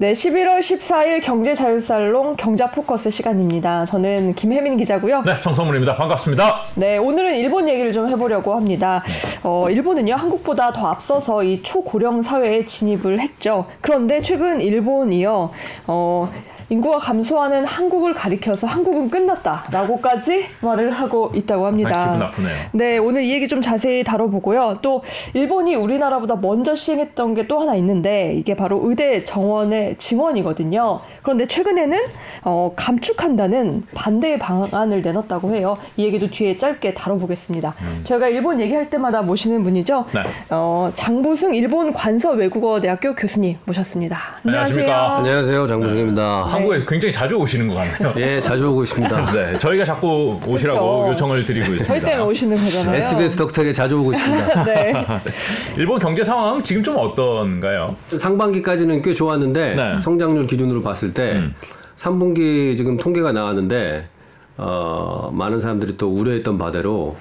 네, 11월 14일 경제자유살롱 경자포커스 시간입니다. 저는 김혜민 기자고요. 네, 정성문입니다. 반갑습니다. 네, 오늘은 일본 얘기를 좀 해보려고 합니다. 어, 일본은요, 한국보다 더 앞서서 이 초고령 사회에 진입을 했죠. 그런데 최근 일본이요, 어, 인구가 감소하는 한국을 가리켜서 한국은 끝났다라고까지 말을 하고 있다고 합니다. 아, 기분 나쁘네요. 네, 오늘 이 얘기 좀 자세히 다뤄보고요. 또 일본이 우리나라보다 먼저 시행했던 게 또 하나 있는데 이게 바로 의대 정원의 증원이거든요. 그런데 최근에는 어, 감축한다는 반대의 방안을 내놨다고 해요. 이 얘기도 뒤에 짧게 다뤄보겠습니다. 저희가 일본 얘기할 때마다 모시는 분이죠. 네. 어, 장부승 일본 관서 외국어 대학교 교수님 모셨습니다. 안녕하십니까. 안녕하세요, 장부승입니다. 한국에 굉장히 자주 오시는 것 같네요. 예, 자주 오고 있습니다. 네, 저희가 자꾸 오시라고 그렇죠. 요청을 드리고 있습니다. 저희 때문에 오시는 거잖아요. SBS 덕택에 자주 오고 있습니다. 네. 일본 경제 상황 지금 좀 어떤가요? 상반기까지는 꽤 좋았는데 네. 성장률 기준으로 봤을 때 음. 3분기 지금 통계가 나왔는데 어, 많은 사람들이 또 우려했던 바대로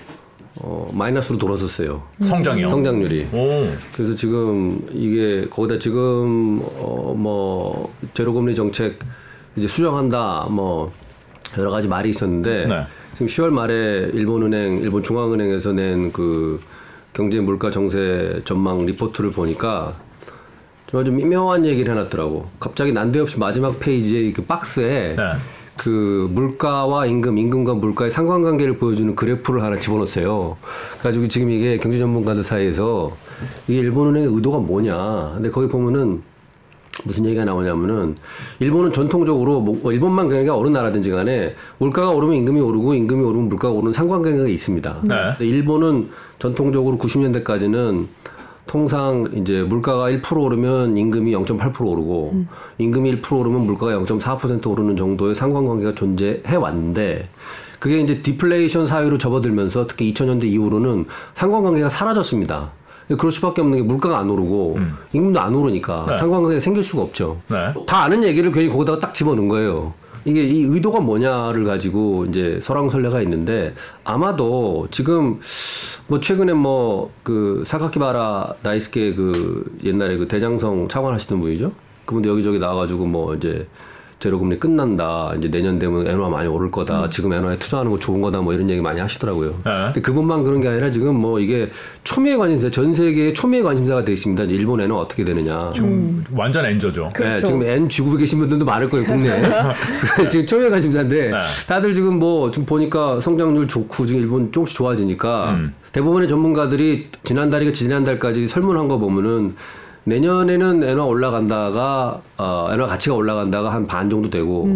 어, 마이너스로 돌아섰어요. 성장이요. 성장률이. 오, 그래서 지금 이게 거기다 지금 어 뭐 제로금리 정책 이제 수정한다 뭐 여러 가지 말이 있었는데 네. 지금 10월 말에 일본은행 일본 중앙은행에서 낸 그 경제 물가 정세 전망 리포트를 보니까 정말 좀 미묘한 얘기를 해놨더라고. 갑자기 난데없이 마지막 페이지에 그 박스에 네. 그 물가와 임금, 임금과 물가의 상관관계를 보여주는 그래프를 하나 집어넣었어요. 그래가지고 지금 이게 경제 전문가들 사이에서 이게 일본은행의 의도가 뭐냐. 근데 거기 보면은 무슨 얘기가 나오냐면은 일본은 전통적으로 뭐 일본만 그냥 어느 나라든지 간에 물가가 오르면 임금이 오르고 임금이 오르면 물가가 오르는 상관관계가 있습니다. 네. 일본은 전통적으로 90년대까지는 통상 이제 물가가 1% 오르면 임금이 0.8% 오르고 임금이 1% 오르면 물가가 0.4% 오르는 정도의 상관관계가 존재해 왔는데 그게 이제 디플레이션 사회로 접어들면서 특히 2000년대 이후로는 상관관계가 사라졌습니다. 그럴 수밖에 없는 게 물가가 안 오르고 임금도 안 오르니까 네. 상관관계가 생길 수가 없죠. 네. 다 아는 얘기를 괜히 거기다가 딱 집어넣은 거예요. 이게 이 의도가 뭐냐를 가지고 이제 설왕설래가 있는데 아마도 지금 뭐 최근에 뭐 그 사카키바라 에이스케 그 옛날에 그 대장성 차관 하시던 분이죠. 그분도 여기저기 나와가지고 뭐 이제 제로금리 끝난다. 이제 내년 되면 엔화 많이 오를 거다. 지금 엔화에 투자하는 거 좋은 거다. 뭐 이런 얘기 많이 하시더라고요. 네. 근데 그분만 그런 게 아니라 지금 뭐 이게 초미의 관심사, 전 세계의 초미의 관심사가 돼 있습니다. 이제 일본 엔화 어떻게 되느냐. 지금 완전 엔저죠. 그렇죠. 네, 지금 N 지구에 계신 분들도 많을 거예요, 국내에. 지금 초미의 관심사인데 네. 다들 지금 뭐 지금 보니까 성장률 좋고 지금 일본 조금씩 좋아지니까 음. 대부분의 전문가들이 지난달이가 지난달까지 설문한 거 보면은 내년에는 엔화 올라간다가 어 엔화 가치가 올라간다가 한 반 정도 되고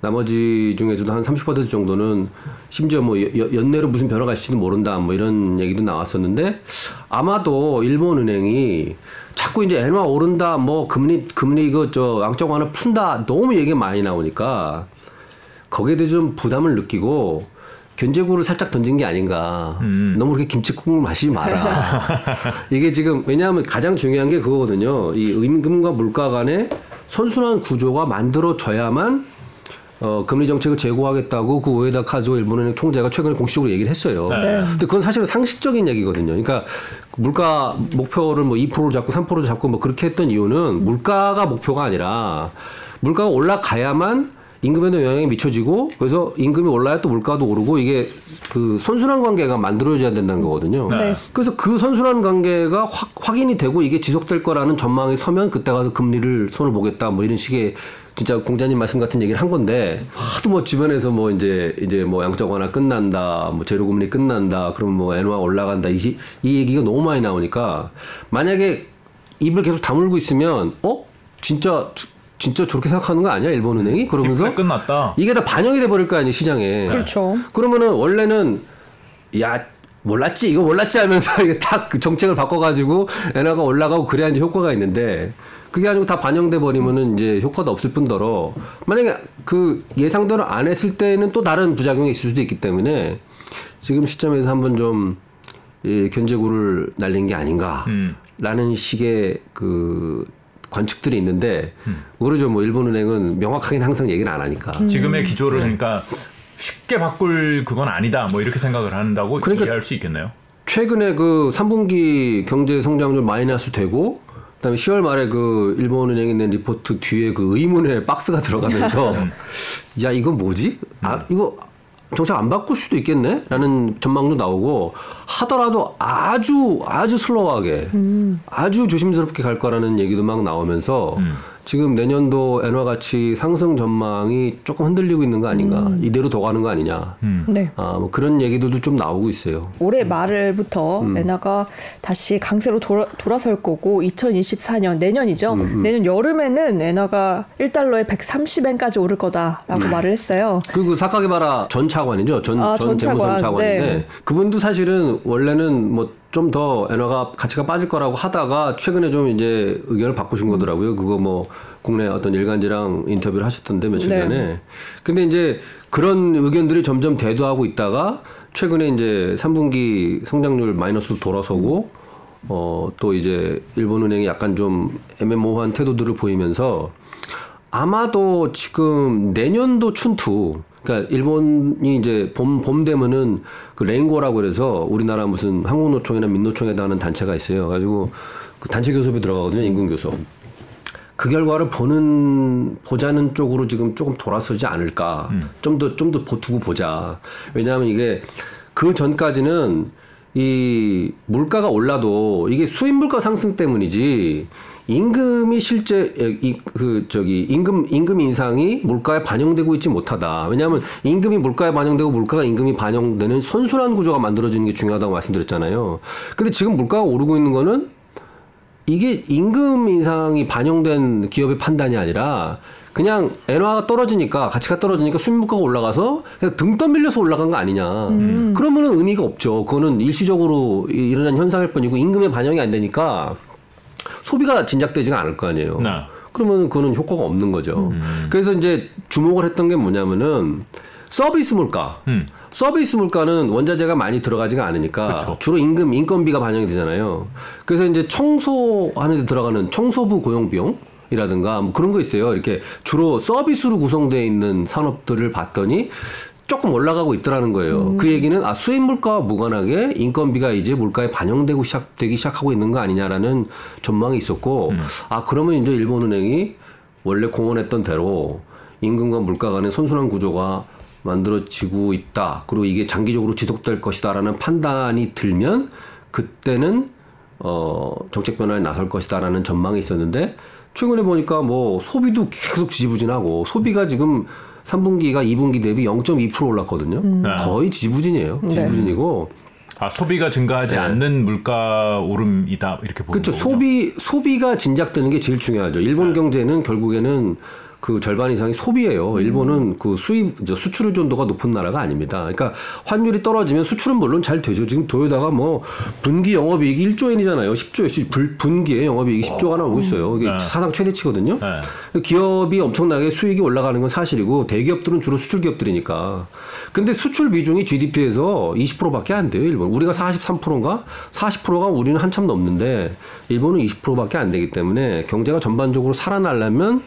나머지 중에서도 한 30% 정도는 심지어 뭐 여- 여- 연내로 무슨 변화가 있을지도 모른다 뭐 이런 얘기도 나왔었는데 아마도 일본 은행이 자꾸 이제 엔화 오른다 뭐 금리 금리 이거 저 양적 완화 푼다 너무 얘기가 많이 나오니까 거기에 대해 좀 부담을 느끼고 견제구를 살짝 던진 게 아닌가. 너무 그렇게 김치국물 마시지 마라. 이게 지금 왜냐하면 가장 중요한 게 그거거든요. 이 임금과 물가 간의 선순환 구조가 만들어져야만 어, 금리 정책을 제고하겠다고 그 우에다 카즈오 일본은행 총재가 최근에 공식적으로 얘기를 했어요. 네. 근데 그건 사실은 상식적인 얘기거든요. 그러니까 물가 목표를 뭐2% 잡고 3% 잡고 뭐 그렇게 했던 이유는 물가가 목표가 아니라 물가가 올라가야만 임금에도 영향이 미쳐지고 그래서 임금이 올라야 또 물가도 오르고 이게 그 선순환 관계가 만들어져야 된다는 거거든요. 네. 그래서 그 선순환 관계가 확, 확인이 되고 이게 지속될 거라는 전망이 서면 그때 가서 금리를 손을 보겠다 뭐 이런 식의 진짜 공자님 말씀 같은 얘기를 한 건데 하도 뭐 주변에서 뭐 이제 이제 뭐 양적 완화 끝난다 뭐 제로 금리 끝난다 그럼 뭐 엔화 올라간다 이, 시- 이 얘기가 너무 많이 나오니까 만약에 입을 계속 다물고 있으면 어 진짜 진짜 저렇게 생각하는 거 아니야 일본 은행이 그러면서 끝났다. 이게 다 반영이 돼 버릴 거 아니에요 시장에 그렇죠. 그러면은 원래는 야 몰랐지 이거 몰랐지 하면서 이게 딱그 정책을 바꿔가지고 엔화가 올라가고 그래야 이제 효과가 있는데 그게 아니고 다 반영돼 버리면은 이제 효과도 없을 뿐더러 만약에 그 예상대로 안 했을 때는 또 다른 부작용이 있을 수도 있기 때문에 지금 시점에서 한번 좀 이 견제구를 날린 게 아닌가라는 음. 식의 그 관측들이 있는데 모르죠 뭐 일본은행은 명확하게는 항상 얘기를 안 하니까 지금의 기조를 그러니까 쉽게 바꿀 그건 아니다. 뭐 이렇게 생각을 한다고 그러니까 이해할 수 있겠네요. 최근에 그 3분기 경제 성장률 마이너스 되고 그다음에 10월 말에 그 일본은행이 낸 리포트 뒤에 그 의문의 박스가 들어가면서 야 이건 뭐지? 아 이거 정책 안 바꿀 수도 있겠네? 라는 전망도 나오고 하더라도 아주 아주 슬로우하게 아주 조심스럽게 갈 거라는 얘기도 막 나오면서 지금 내년도 엔화 가치 상승 전망이 조금 흔들리고 있는 거 아닌가 이대로 더 가는 거 아니냐 네. 아, 뭐 그런 얘기들도 좀 나오고 있어요. 올해 말부터 음. 엔화가 다시 강세로 돌아, 돌아설 거고 2024년 내년이죠. 음, 내년 여름에는 엔화가 1달러에 130엔까지 오를 거다라고 음. 말을 했어요. 그리고 사카게바라 전 차관이죠. 전, 아, 전 전 차관. 재무성 차관인데 네. 그분도 사실은 원래는 뭐좀 더 엔화가 가치가 빠질 거라고 하다가 최근에 좀 이제 의견을 바꾸신 거더라고요. 그거 뭐 국내 어떤 일간지랑 인터뷰를 하셨던데 며칠 네. 전에. 근데 이제 그런 의견들이 점점 대두하고 있다가 최근에 이제 3분기 성장률 마이너스로 돌아서고 어 또 이제 일본은행이 약간 좀 애매모호한 태도들을 보이면서 아마도 지금 내년도 춘투 그러니까 일본이 이제 봄, 봄 되면은 그 렌고라고 그래서 우리나라 무슨 한국노총이나 민노총에 해당하는 단체가 있어요. 가지고 그 단체 교섭에 들어가거든요. 임금 교섭. 그 결과를 보는 보자는 쪽으로 지금 조금 돌아서지 않을까. 좀더 좀 더 두고 보자. 왜냐하면 이게 그 전까지는 이 물가가 올라도 이게 수입 물가 상승 때문이지 임금이 실제 이 그 저기 임금 임금 인상이 물가에 반영되고 있지 못하다. 왜냐하면 임금이 물가에 반영되고 물가가 임금이 반영되는 선순환 구조가 만들어지는 게 중요하다고 말씀드렸잖아요. 근데 지금 물가가 오르고 있는 거는 이게 임금 인상이 반영된 기업의 판단이 아니라 그냥 엔화가 떨어지니까 가치가 떨어지니까 수입 물가가 올라가서 그냥 등 떠밀려서 올라간 거 아니냐. 그러면은 의미가 없죠. 그거는 일시적으로 이- 일어난 현상일 뿐이고 임금에 반영이 안 되니까 소비가 진작되지가 않을 거 아니에요. 네. 그러면 그거는 효과가 없는 거죠. 그래서 이제 주목을 했던 게 뭐냐면은 서비스 물가. 음. 서비스 물가는 원자재가 많이 들어가지가 않으니까 그쵸. 주로 임금 인건비가 반영이 되잖아요. 그래서 이제 청소하는 데 들어가는 청소부 고용 비용 이라든가 뭐 그런 거 있어요. 이렇게 주로 서비스로 구성되어 있는 산업들을 봤더니 조금 올라가고 있더라는 거예요. 그 얘기는 아 수입 물가와 무관하게 인건비가 이제 물가에 반영되고 시작되기 시작하고 있는 거 아니냐라는 전망이 있었고 아 그러면 이제 일본은행이 원래 공언했던 대로 임금과 물가 간의 선순환 구조가 만들어지고 있다. 그리고 이게 장기적으로 지속될 것이다라는 판단이 들면 그때는 어 정책 변화에 나설 것이다라는 전망이 있었는데 최근에 보니까 뭐 소비도 계속 지지부진하고 소비가 지금 3분기가 2분기 대비 0.2% 올랐거든요. 네. 거의 지지부진이에요. 지지부진이고 아 소비가 증가하지 네. 않는 물가 오름이다 이렇게 보는 그렇죠. 거군요. 소비 소비가 진작되는 게 제일 중요하죠. 일본 경제는 결국에는 그 절반 이상이 소비예요. 일본은 그 수입 저 수출 의존도가 높은 나라가 아닙니다. 그러니까 환율이 떨어지면 수출은 물론 잘 되죠. 지금 도요다가 뭐 분기 영업이익이 1조 엔이잖아요. 10조 불 분기에 영업이익이 10조가 나오고 있어요. 이게 네. 사상 최대치거든요. 네. 기업이 엄청나게 수익이 올라가는 건 사실이고 대기업들은 주로 수출 기업들이니까. 근데 수출 비중이 GDP에서 20%밖에 안 돼요, 일본. 우리가 43%인가? 40%가 우리는 한참 넘는데 일본은 20%밖에 안 되기 때문에 경제가 전반적으로 살아나려면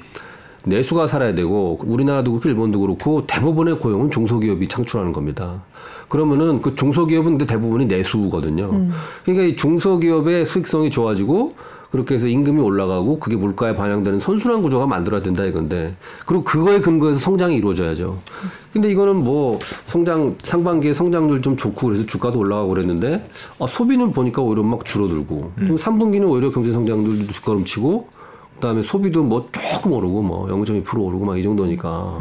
내수가 살아야 되고 우리나라도 그렇고 일본도 그렇고 대부분의 고용은 중소기업이 창출하는 겁니다. 그러면은 그 중소기업은 근데 대부분이 내수거든요. 그러니까 이 중소기업의 수익성이 좋아지고 그렇게 해서 임금이 올라가고 그게 물가에 반영되는 선순환 구조가 만들어야 된다 이건데 그리고 그거에 근거해서 성장이 이루어져야죠. 근데 이거는 뭐 성장 상반기에 성장률 좀 좋고 그래서 주가도 올라가고 그랬는데 아, 소비는 보니까 오히려 막 줄어들고 지금 3분기는 오히려 경제 성장률도 뒷걸음치고 그다음에 소비도 뭐 조금 오르고 뭐 0.2% 오르고 막 이 정도니까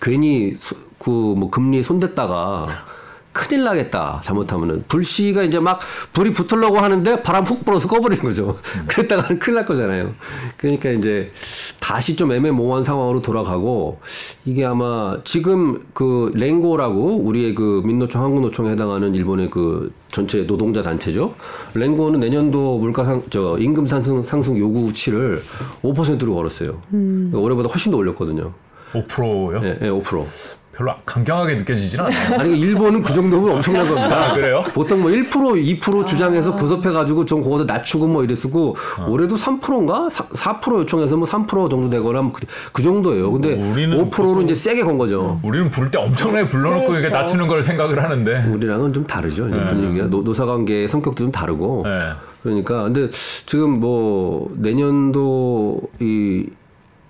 괜히 그 뭐 금리 손댔다가 큰일 나겠다 잘못하면은 불씨가 이제 막 불이 붙으려고 하는데 바람 훅 불어서 꺼버리는 거죠. 그랬다가는 큰일 날 거잖아요. 그러니까 이제 다시 좀 애매모호한 상황으로 돌아가고 이게 아마 지금 그 랭고라고 우리의 그 민노총 한국노총에 해당하는 일본의 그 전체 노동자 단체죠. 랭고는 내년도 물가 상, 저 임금 상승 상승 요구치를 5%로 걸었어요. 그러니까 올해보다 훨씬 더 올렸거든요. 5%요? 예, 예, 5%. 별로 강경하게 느껴지진 않아요. 아니 일본은 그 정도면 엄청난 겁니다. 아, 그래요? 보통 뭐 1% 2% 주장해서 교섭해가지고 좀 그거도 낮추고 뭐 이랬고 올해도 3%인가 4, 4% 요청해서 뭐 3% 정도 되거나 뭐 그, 그 정도예요. 근데 우리는 5%로 이제 세게 건 거죠. 우리는 부를 때 엄청나게 불러놓고 이게 그렇죠. 낮추는 걸 생각을 하는데. 우리랑은 좀 다르죠. 분위기가 노, 노사관계의 성격도 좀 다르고. 네. 그러니까 근데 지금 뭐 내년도 이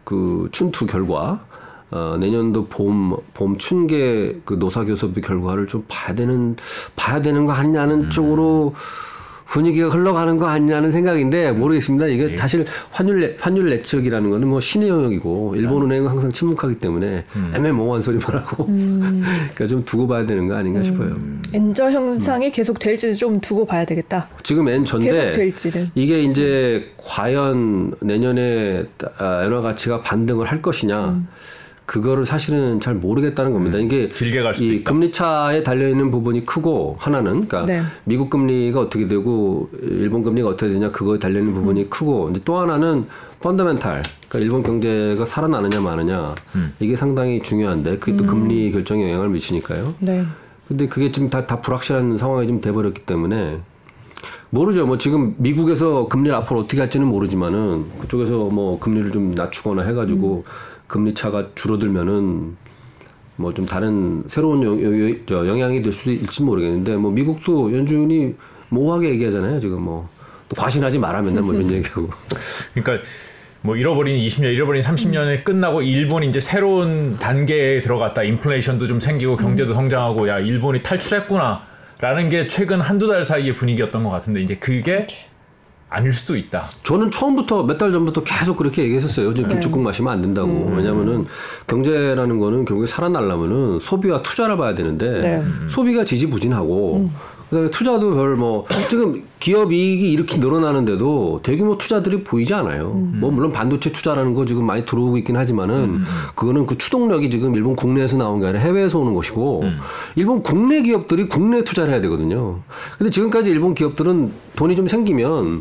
그 춘투 결과 어, 내년도 봄, 봄 춘계 그 노사교섭의 결과를 좀 봐야 되는, 봐야 되는 거 아니냐는 쪽으로 분위기가 흘러가는 거 아니냐는 생각인데 모르겠습니다. 이게 사실 환율, 예- 환율 예측이라는 거는 뭐 신의 영역이고 일본은행은 항상 침묵하기 때문에 애매모호한 소리만 하고 그러니까 좀 두고 봐야 되는 거 아닌가 싶어요. 엔저 현상이 계속 될지는 좀 두고 봐야 되겠다. 지금 엔 전데 계속 될지는. 이게 이제 과연 내년에 아, 엔화 가치가 반등을 할 것이냐 음. 그거를 사실은 잘 모르겠다는 겁니다. 이게 길게 갈 수도 이 있다. 금리 차에 달려 있는 부분이 크고 하나는 그러니까 네. 미국 금리가 어떻게 되고 일본 금리가 어떻게 되냐 그거에 달려 있는 음. 부분이 크고 이제 또 하나는 펀더멘탈 그러니까 일본 경제가 살아나느냐 마느냐 음. 이게 상당히 중요한데 그게 음. 또 금리 결정에 영향을 미치니까요. 네. 근데 그게 지금 다, 다 불확실한 상황이 좀 돼버렸기 때문에 모르죠. 뭐 지금 미국에서 금리를 앞으로 어떻게 할지는 모르지만은 그쪽에서 뭐 금리를 좀 낮추거나 해가지고 금리 차가 줄어들면은 뭐 좀 다른 새로운 영, 영, 저 영향이 될 수도 있을지 모르겠는데 뭐 미국도 연준이 모호하게 얘기하잖아요. 지금 뭐또 과신하지 마라 맨날 뭐 이런 얘기하고. 그러니까 뭐 잃어버린 20년, 잃어버린 30년에 끝나고 일본이 이제 새로운 단계에 들어갔다. 인플레이션도 좀 생기고 경제도 성장하고 야 일본이 탈출했구나 라는 게 최근 한두 달 사이의 분위기였던 것 같은데 이제 그게 아닐 수도 있다. 저는 처음부터 몇 달 전부터 계속 그렇게 얘기했었어요. 지금 김치국 마시면 안 된다고. 왜냐면은 경제라는 거는 결국에 살아나려면은 소비와 투자를 봐야 되는데 네. 소비가 지지부진하고 그다음에 투자도 별 뭐 지금 기업 이익이 이렇게 늘어나는데도 대규모 투자들이 보이지 않아요. 뭐 물론 반도체 투자라는 거 지금 많이 들어오고 있긴 하지만은 그거는 그 추동력이 지금 일본 국내에서 나온 게 아니라 해외에서 오는 것이고 일본 국내 기업들이 국내 투자를 해야 되거든요. 근데 지금까지 일본 기업들은 돈이 좀 생기면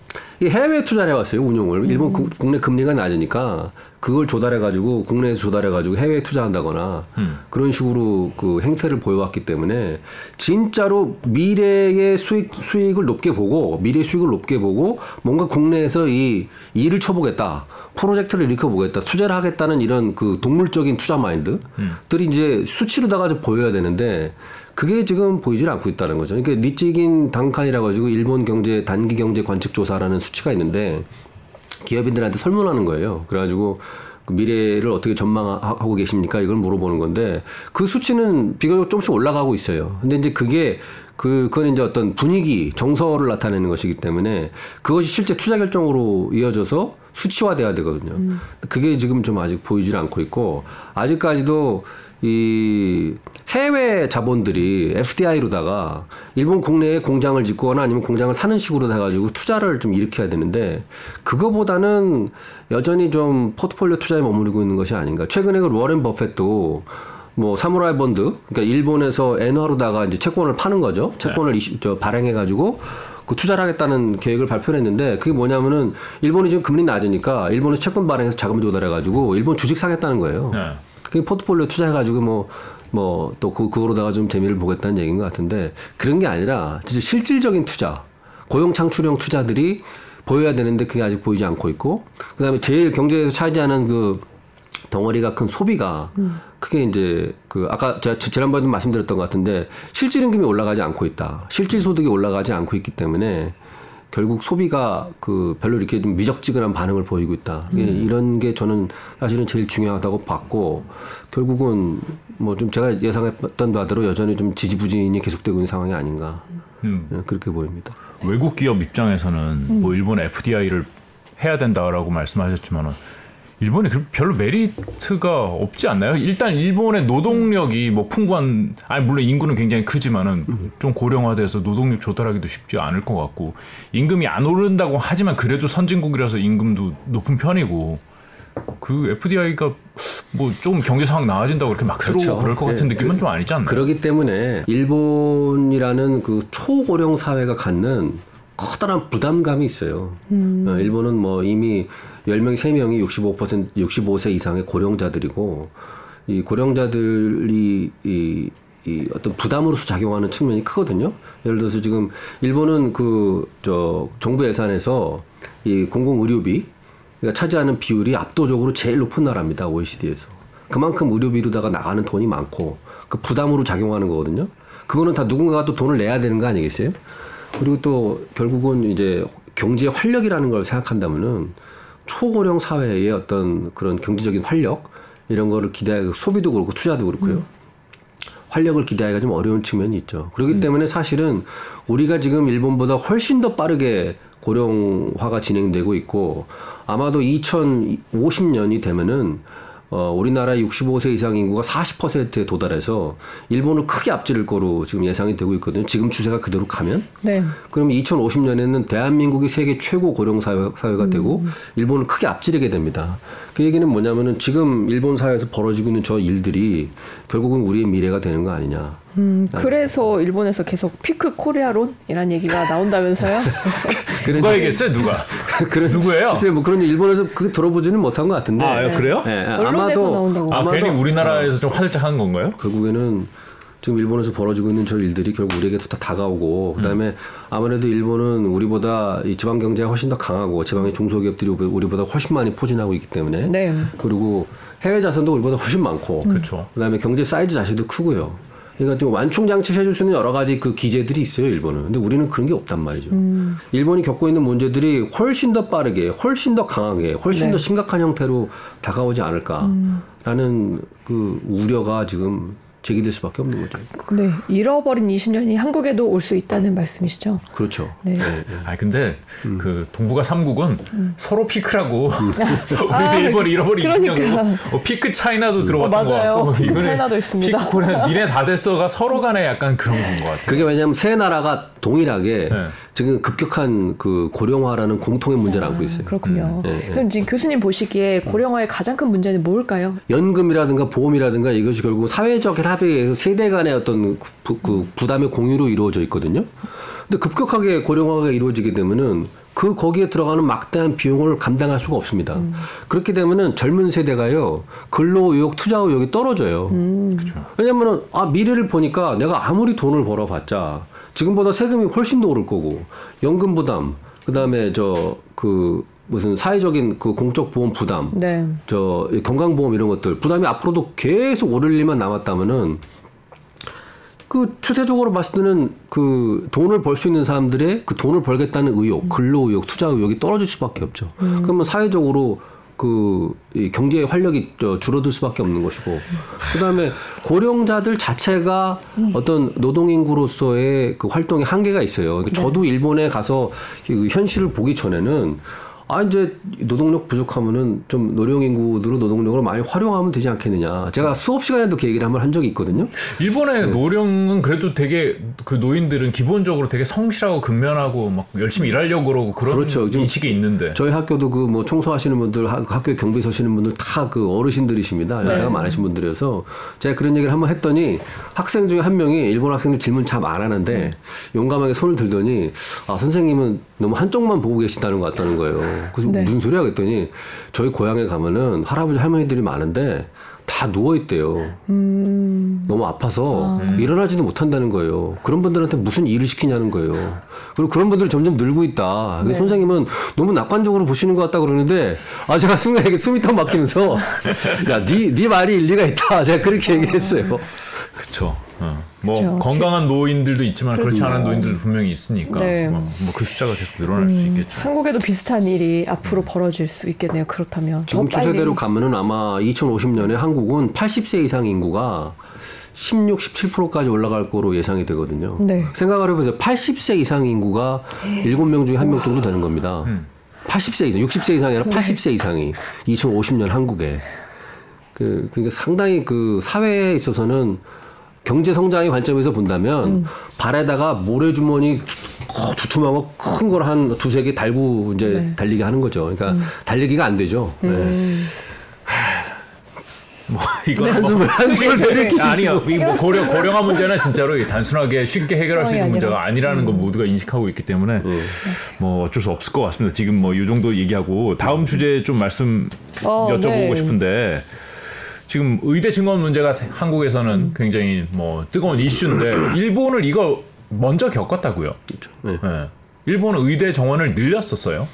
이 해외 투자를 해왔어요 운용을. 일본 국- 국내 금리가 낮으니까 그걸 조달해가지고 국내에서 조달해가지고 해외에 투자한다거나 그런 식으로 그 행태를 보여왔기 때문에 진짜로 미래의 수익 수익을 높게 보고 미래 수익을 높게 보고 뭔가 국내에서 이 일을 쳐보겠다 프로젝트를 일으켜보겠다 투자를 하겠다는 이런 그 동물적인 투자 마인드들이 이제 수치로다가 좀 보여야 되는데 그게 지금 보이질 않고 있다는 거죠. 그러니까 니찌긴 단칸이라 가지고 일본 경제 단기 경제 관측 조사라는 수치가 있는데 기업인들한테 설문하는 거예요. 그래가지고 그 미래를 어떻게 전망하고 계십니까? 이걸 물어보는 건데 그 수치는 비교적 조금씩 올라가고 있어요. 근데 이제 그게 그 그건 이제 어떤 분위기 정서를 나타내는 것이기 때문에 그것이 실제 투자 결정으로 이어져서 수치화돼야 되거든요. 그게 지금 좀 아직 보이질 않고 있고 아직까지도 이 해외 자본들이 FDI로다가 일본 국내에 공장을 짓거나 아니면 공장을 사는 식으로 해가지고 투자를 좀 일으켜야 되는데 그거보다는 여전히 좀 포트폴리오 투자에 머무르고 있는 것이 아닌가. 최근에 그 워렌 버핏도 뭐 사무라이 본드, 그러니까 일본에서 엔화로다가 이제 채권을 파는 거죠. 채권을 이십- 저 발행해가지고 그 투자를 하겠다는 계획을 발표했는데 그게 뭐냐면은 일본이 지금 금리 낮으니까 일본에서 채권 발행해서 자금을 조달해가지고 일본 주식 사겠다는 거예요. 네. 그 포트폴리오 투자해가지고 뭐, 뭐, 또 그, 그거로다가 좀 재미를 보겠다는 얘기인 것 같은데 그런 게 아니라 진짜 실질적인 투자, 고용 창출형 투자들이 보여야 되는데 그게 아직 보이지 않고 있고 그 다음에 제일 경제에서 차지하는 그 덩어리가 큰 소비가 크게 이제 그 아까 제가 지- 지난번에도 말씀드렸던 것 같은데 실질 임금이 올라가지 않고 있다. 실질 소득이 올라가지 않고 있기 때문에 결국 소비가 그 별로 이렇게 좀 미적지근한 반응을 보이고 있다. 예, 이런 게 저는 사실은 제일 중요하다고 봤고 결국은 뭐 좀 제가 예상했던 바대로 여전히 좀 지지부진이 계속되고 있는 상황이 아닌가 음, 예, 그렇게 보입니다. 외국 기업 입장에서는 음. 뭐 일본 FDI를 해야 된다라고 말씀하셨지만은 일본이 그- 별로 메리트가 없지 않나요? 일단 일본의 노동력이 뭐 풍부한 아니 물론 인구는 굉장히 크지만은 좀 고령화돼서 노동력 조달하기도 쉽지 않을 것 같고 임금이 안 오른다고 하지만 그래도 선진국이라서 임금도 높은 편이고 그 FDI가 뭐 좀 경제 상황 나아진다고 그렇게 막 들어오고 그렇죠. 그럴 것 같은 예, 느낌은 좀 아니지 않나요? 그러기 때문에 일본이라는 그 초고령 사회가 갖는 커다란 부담감이 있어요. 어, 일본은 뭐 이미 10명, 3명이 65% 65세 이상의 고령자들이고 이 고령자들이 이, 이 어떤 부담으로서 작용하는 측면이 크거든요. 예를 들어서 지금 일본은 그 저 정부 예산에서 이 공공 의료비 가 차지하는 비율이 압도적으로 제일 높은 나라입니다. OECD에서. 그만큼 의료비로다가 나가는 돈이 많고 그 부담으로 작용하는 거거든요. 그거는 다 누군가가 또 돈을 내야 되는 거 아니겠어요? 그리고 또 결국은 이제 경제의 활력이라는 걸 생각한다면은 초고령 사회의 어떤 그런 경제적인 활력 이런 거를 기대하 소비도 그렇고 투자도 그렇고요. 활력을 기대하기가 좀 어려운 측면이 있죠. 그렇기 때문에 사실은 우리가 지금 일본보다 훨씬 더 빠르게 고령화가 진행되고 있고 아마도 2050년이 되면은 어, 우리나라 65세 이상 인구가 40%에 도달해서 일본을 크게 앞지를 거로 지금 예상이 되고 있거든요. 지금 추세가 그대로 가면. 네. 그럼 2050년에는 대한민국이 세계 최고 고령 사회, 사회가 되고 일본을 크게 앞지르게 됩니다. 그 얘기는 뭐냐면은 지금 일본 사회에서 벌어지고 있는 저 일들이 결국은 우리의 미래가 되는 거 아니냐. 음, 그래서 일본에서 계속 peak Korea론이란 얘기가 나온다면서요? 누가 얘기했어요? 누가? 그런 누구예요? 글쎄 뭐 그런 일본에서 그 들어보지는 못한 것 같은데. 아, 그래요? 예, 언론에서 나온다고. 아, 아마도 괜히 우리나라에서 좀 화들짝 한 건가요? 결국에는 지금 일본에서 벌어지고 있는 저 일들이 결국 우리에게 다 다가오고 그다음에 아무래도 일본은 우리보다 이 지방 경제가 훨씬 더 강하고 지방의 중소기업들이 우리보다 훨씬 많이 포진하고 있기 때문에 네. 그리고 해외 자산도 우리보다 훨씬 많고 그렇죠. 그다음에 경제 사이즈 자체도 크고요. 그러니까 좀 완충 장치 해줄 수 있는 여러 가지 그 기제들이 있어요 일본은. 근데 우리는 그런 게 없단 말이죠. 일본이 겪고 있는 문제들이 훨씬 더 빠르게, 훨씬 더 강하게, 훨씬 네. 더 심각한 형태로 다가오지 않을까라는 그 우려가 지금 제기될 수밖에 없는 거죠. 네. 잃어버린 20년이 한국에도 올 수 있다는 말씀이시죠? 그렇죠. 네. 아 근데 그 동북아 삼국은 서로 피크라고 우리도 아, 일본이 잃어버린 그러니까. 20년이고 어, peak China도 들어봤던 어, 것 맞아요. 같고 peak China도 있습니다. peak Korea 니네 다 됐어가 서로 간에 약간 그런 건 것 같아요. 그게 왜냐하면 세 나라가 동일하게 네. 지금 급격한 그 고령화라는 공통의 문제를 안고 있어요. 그렇군요. 음, 예, 예. 그럼 지금 교수님 보시기에 고령화의 가장 큰 문제는 뭘까요? 연금이라든가 보험이라든가 이것이 결국 사회적 합의에 의해서 세대 간의 어떤 부, 그 부담의 공유로 이루어져 있거든요. 근데 급격하게 고령화가 이루어지게 되면은 그 거기에 들어가는 막대한 비용을 감당할 수가 없습니다. 그렇게 되면은 젊은 세대가요 근로 의욕, 투자 의욕이 떨어져요. 그렇죠. 왜냐면은 아 미래를 보니까 내가 아무리 돈을 벌어봤자 지금보다 세금이 훨씬 더 오를 거고 연금 부담 그다음에 저 그 무슨 사회적인 그 공적 보험 부담 네. 저 건강보험 이런 것들 부담이 앞으로도 계속 오를 일만 남았다면은 그 추세적으로 봤을 때는 그 돈을 벌 수 있는 사람들의 그 돈을 벌겠다는 의욕, 근로 의욕, 투자 의욕이 떨어질 수밖에 없죠. 그러면 사회적으로 그이 경제의 활력이 저 줄어들 수밖에 없는 것이고 그다음에 고령자들 자체가 어떤 노동인구로서의 그 활동의 한계가 있어요. 그러니까 저도 일본에 가서 그 현실을 보기 전에는 아 이제 노동력 부족하면은 좀 노령 인구들로 노동력을 많이 활용하면 되지 않겠느냐. 제가 수업 시간에도 그 얘기를 한번 한 적이 있거든요. 일본의 네. 노령은 그래도 되게 그 노인들은 기본적으로 되게 성실하고 근면하고 막 열심히 일하려고 그러고 그런 그렇죠. 인식이 있는데 저희 학교도 그 뭐 청소하시는 분들, 하- 학교 경비 서시는 분들 다 그 어르신들이십니다. 연세가 많으신 분들이어서 제가 그런 얘기를 한번 했더니 학생 중에 한 명이 일본 학생들 질문 참 안 하는데 용감하게 손을 들더니 아 선생님은 너무 한쪽만 보고 계시다는 것 같다는 거예요. 그래서 네. 무슨 소리야 그랬더니 저희 고향에 가면은 할아버지 할머니들이 많은데 다 누워 있대요. 너무 아파서 일어나지도 못한다는 거예요. 그런 분들한테 무슨 일을 시키냐는 거예요. 그리고 그런 분들이 점점 늘고 있다. 네. 선생님은 너무 낙관적으로 보시는 것 같다 그러는데 아 제가 순간 이게 숨이 탁 막히면서 야네 네 말이 일리가 있다. 제가 그렇게 얘기했어요. 그렇죠. 어. 뭐 그쵸. 건강한 노인들도 있지만 그렇지 않은 노인들도 분명히 있으니까 네. 뭐그 숫자가 계속 늘어날 수 있겠죠. 한국에도 비슷한 일이 앞으로 벌어질 수 있겠네요. 그렇다면 지금. 추세대로 가면은 아마 2050년에 한국은 80세 이상 인구가 16, 17%까지 올라갈 거로 예상이 되거든요. 네. 생각을 해보세요. 80세 이상 인구가 7명 중에 1명 정도 되는 겁니다. 80세 이상, 60세 이상이 아니라 80세 이상이 2050년 한국에. 그, 그러니까 상당히 그 사회에 있어서는 경제 성장의 관점에서 본다면 발에다가 모래주머니 두- 두툼하고 큰걸 한 두세 개 달고 이제 달리게 하는 거죠. 그러니까 달리기가 안 되죠. 네. 뭐 이거 한숨을 한숨을 내뱉기시고 아니요. 이뭐 고령 고령화 문제는 진짜로 단순하게 쉽게 해결할 수 있는 문제가 아니라는 음. 거 모두가 인식하고 있기 때문에 뭐 어쩔 수 없을 것 같습니다. 지금 뭐 이 정도 얘기하고 다음 주제 좀 말씀 어, 여쭤보고 네. 싶은데 지금 의대 증원 문제가 한국에서는 굉장히 뭐 뜨거운 이슈인데 일본을 이거 먼저 겪었다고요. 네. 예. 일본은 의대 정원을 늘렸었어요.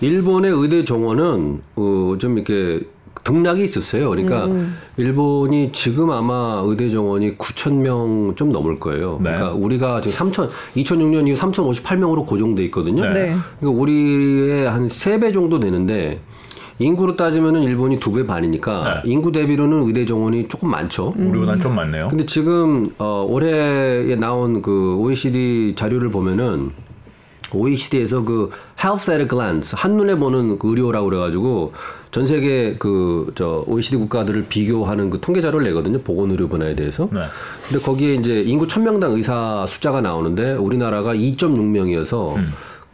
일본의 의대 정원은 어, 좀 이렇게 등락이 있었어요. 그러니까 일본이 지금 아마 의대 정원이 9천 명 좀 넘을 거예요. 네. 그러니까 우리가 지금 3천 2006년 이후 3,058명으로 고정돼 있거든요. 네. 네. 그러니까 우리의 한 세 배 정도 되는데 인구로 따지면은 일본이 두 배 반이니까 네. 인구 대비로는 의대 정원이 조금 많죠. 우리보다는 좀 많네요. 근데 지금 어, 올해에 나온 그 OECD 자료를 보면은 OECD에서 그 health at a glance 한눈에 보는 그 의료라고 그래가지고 전 세계 그 저 OECD 국가들을 비교하는 그 통계 자료를 내거든요 보건 의료 분야에 대해서. 네. 근데 거기에 이제 인구 1000명당 의사 숫자가 나오는데 우리나라가 2.6명이어서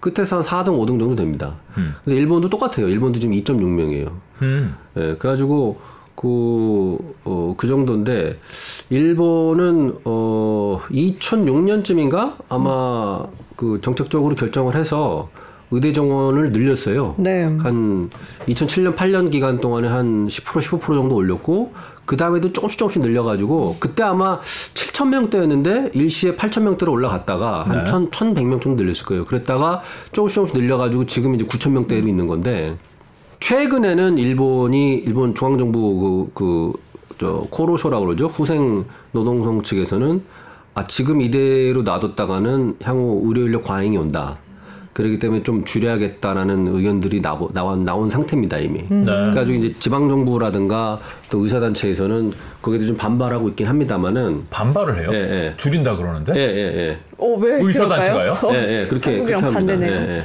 끝에서 한 4등 5등 정도 됩니다. 근데 일본도 똑같아요. 일본도 지금 2.6명이에요. 음. 예, 그래가지고 그, 어, 그 정도인데, 일본은, 어, 2006년쯤인가? 아마 그 정책적으로 결정을 해서 의대 정원을 늘렸어요. 네. 한 2007년, 8년 기간 동안에 한 10%, 15% 정도 올렸고, 그 다음에도 조금씩 조금씩 늘려가지고, 그때 아마 7,000명대였는데, 일시에 8,000명대로 올라갔다가, 한 네. 1,000, 1,100명 정도 늘렸을 거예요. 그랬다가 조금씩 조금씩 늘려가지고, 지금 이제 9,000명대로 있는 건데, 최근에는 일본이 일본 중앙정부 그 그 저 코로쇼라고 그러죠 후생 노동성 측에서는 아 지금 이대로 놔뒀다가는 향후 의료 인력 과잉이 온다. 그렇기 때문에 좀 줄여야겠다라는 의견들이 나온 나온 상태입니다 이미. 네. 그래가지고 이제 지방 정부라든가 또 의사 단체에서는 거기에 좀 반발하고 있긴 합니다만은 반발을 해요. 예, 예. 줄인다 그러는데. 예 예, 예. 어, 왜 의사? 단체가요? 예, 예, 그렇게, 그렇게 합니다. 반대네요. 예, 예.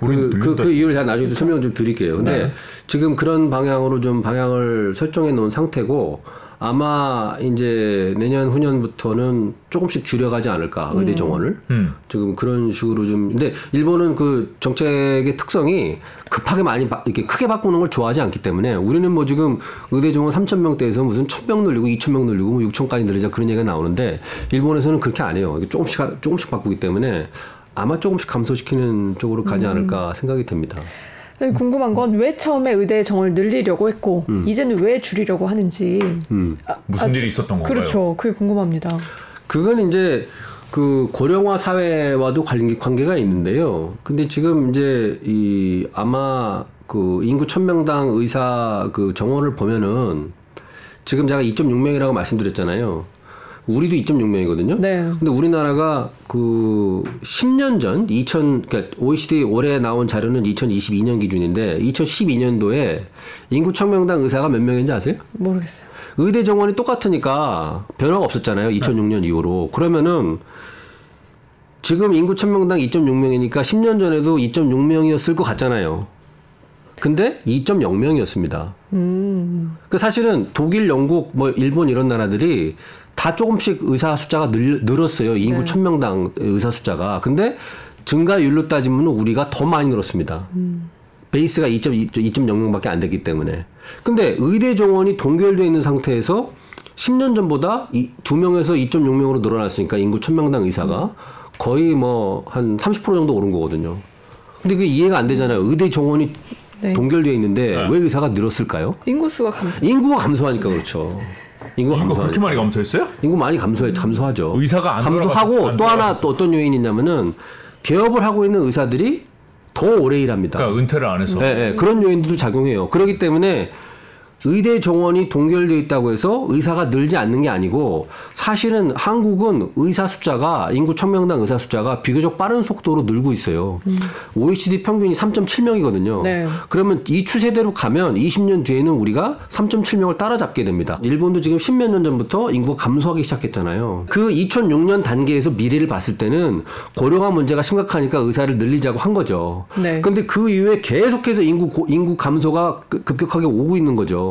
그, 그. 그 이유를 제가 나중에 또 설명 좀 드릴게요. 근데 네. 지금 그런 방향으로 좀 방향을 설정해 놓은 상태고 아마 이제 내년 후년부터는 조금씩 줄여가지 않을까 의대 정원을 음. 지금 그런 식으로 좀 근데 일본은 그 정책의 특성이 급하게 많이 바, 이렇게 크게 바꾸는 걸 좋아하지 않기 때문에 우리는 뭐 지금 의대 정원 3천 명대에서 무슨 1,000명 늘리고 2,000명 늘리고 뭐 6,000까지 늘리자 그런 얘기가 나오는데 일본에서는 그렇게 안 해요. 조금씩 가- 조금씩 바꾸기 때문에 아마 조금씩 감소시키는 쪽으로 가지 않을까 생각이 됩니다. 궁금한 건 왜 처음에 의대 정원을 늘리려고 했고 이제는 왜 줄이려고 하는지 음. 아, 무슨 아, 일이 있었던 건가요? 그렇죠. 그게 궁금합니다. 그건 이제 그 고령화 사회와도 관계, 관계가 있는데요. 근데 지금 이제 이 아마 그 인구 1000명당 의사 그 정원을 보면은 지금 제가 2.6명이라고 말씀드렸잖아요. 우리도 2.6명이거든요. 네. 근데 우리나라가 그 10년 전 2000 그러니까 OECD 올해 나온 자료는 2022년 기준인데 2012년도에 인구 1000명당 의사가 몇 명인지 아세요? 모르겠어요. 의대 정원이 똑같으니까 변화가 없었잖아요. 2006년 이후로. 그러면은 지금 인구 1000명당 2.6명이니까 10년 전에도 2.6명이었을 것 같잖아요. 근데 2.0명이었습니다. 그 사실은 독일, 영국, 뭐 일본 이런 나라들이 다 조금씩 의사 숫자가 늘, 늘었어요. 인구 네. 1000명당 의사 숫자가. 근데 증가율로 따지면 우리가 더 많이 늘었습니다. 베이스가 2.0명밖에 안 되기 때문에. 근데 의대 정원이 동결되어 있는 상태에서 10년 전보다 이, 2명에서 2.6명으로 늘어났으니까 인구 1000명당 의사가 거의 뭐 한 30% 정도 오른 거거든요. 근데 그게 이해가 안 되잖아요. 의대 정원이 네. 동결되어 있는데 왜 의사가 늘었을까요? 인구수가 감소. 인구가 감소하니까 그렇죠. 인구가 이거 그렇게 감소하니까. 많이 감소했어요? 인구 많이 감소해 감소하죠. 의사가 안 감소하고 안 또 하나. 또 어떤 요인이 있냐면은 개업을 하고 있는 의사들이 더 오래 일합니다. 그러니까 은퇴를 안 해서. 예, 예, 그런 요인들도 작용해요. 그렇기 때문에 의대 정원이 동결되어 있다고 해서 의사가 늘지 않는 게 아니고 사실은 한국은 의사 숫자가 인구 1000명당 의사 숫자가 비교적 빠른 속도로 늘고 있어요. OECD 평균이 3.7명이거든요. 네. 그러면 이 추세대로 가면 20년 뒤에는 우리가 3.7명을 따라잡게 됩니다. 일본도 지금 10몇 년 전부터 인구가 감소하기 시작했잖아요. 그 2006년 단계에서 미래를 봤을 때는 고령화 문제가 심각하니까 의사를 늘리자고 한 거죠. 네. 근데 그 이후에 계속해서 인구 고- 인구 감소가 급- 급격하게 오고 있는 거죠.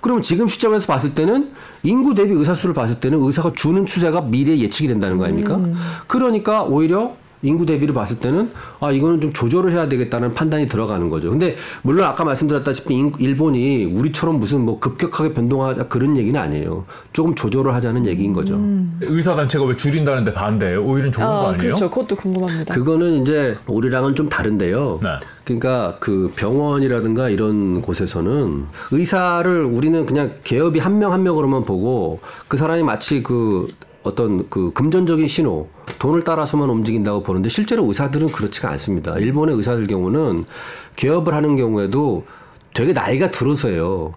그러면 지금 시점에서 봤을 때는 인구 대비 의사 수를 봤을 때는 의사가 주는 추세가 미래에 예측이 된다는 거 아닙니까? 그러니까 오히려 인구 대비를 봤을 때는 아 이거는 좀 조절을 해야 되겠다는 판단이 들어가는 거죠. 근데 물론 아까 말씀드렸다시피 인- 일본이 우리처럼 무슨 뭐 급격하게 변동하자 그런 얘기는 아니에요. 조금 조절을 하자는 얘기인 거죠. 의사 단체가 왜 줄인다는데 반대예요? 오히려 좋은 거 아, 아니에요? 그렇죠. 그것도 궁금합니다. 그거는 이제 우리랑은 좀 다른데요. 네. 그러니까 그 병원이라든가 이런 곳에서는 의사를 우리는 그냥 개업이 한 명 한 명으로만 보고 그 사람이 마치 그 어떤 그 금전적인 신호, 돈을 따라서만 움직인다고 보는데 실제로 의사들은 그렇지가 않습니다. 일본의 의사들 경우는 개업을 하는 경우에도 되게 나이가 들어서요.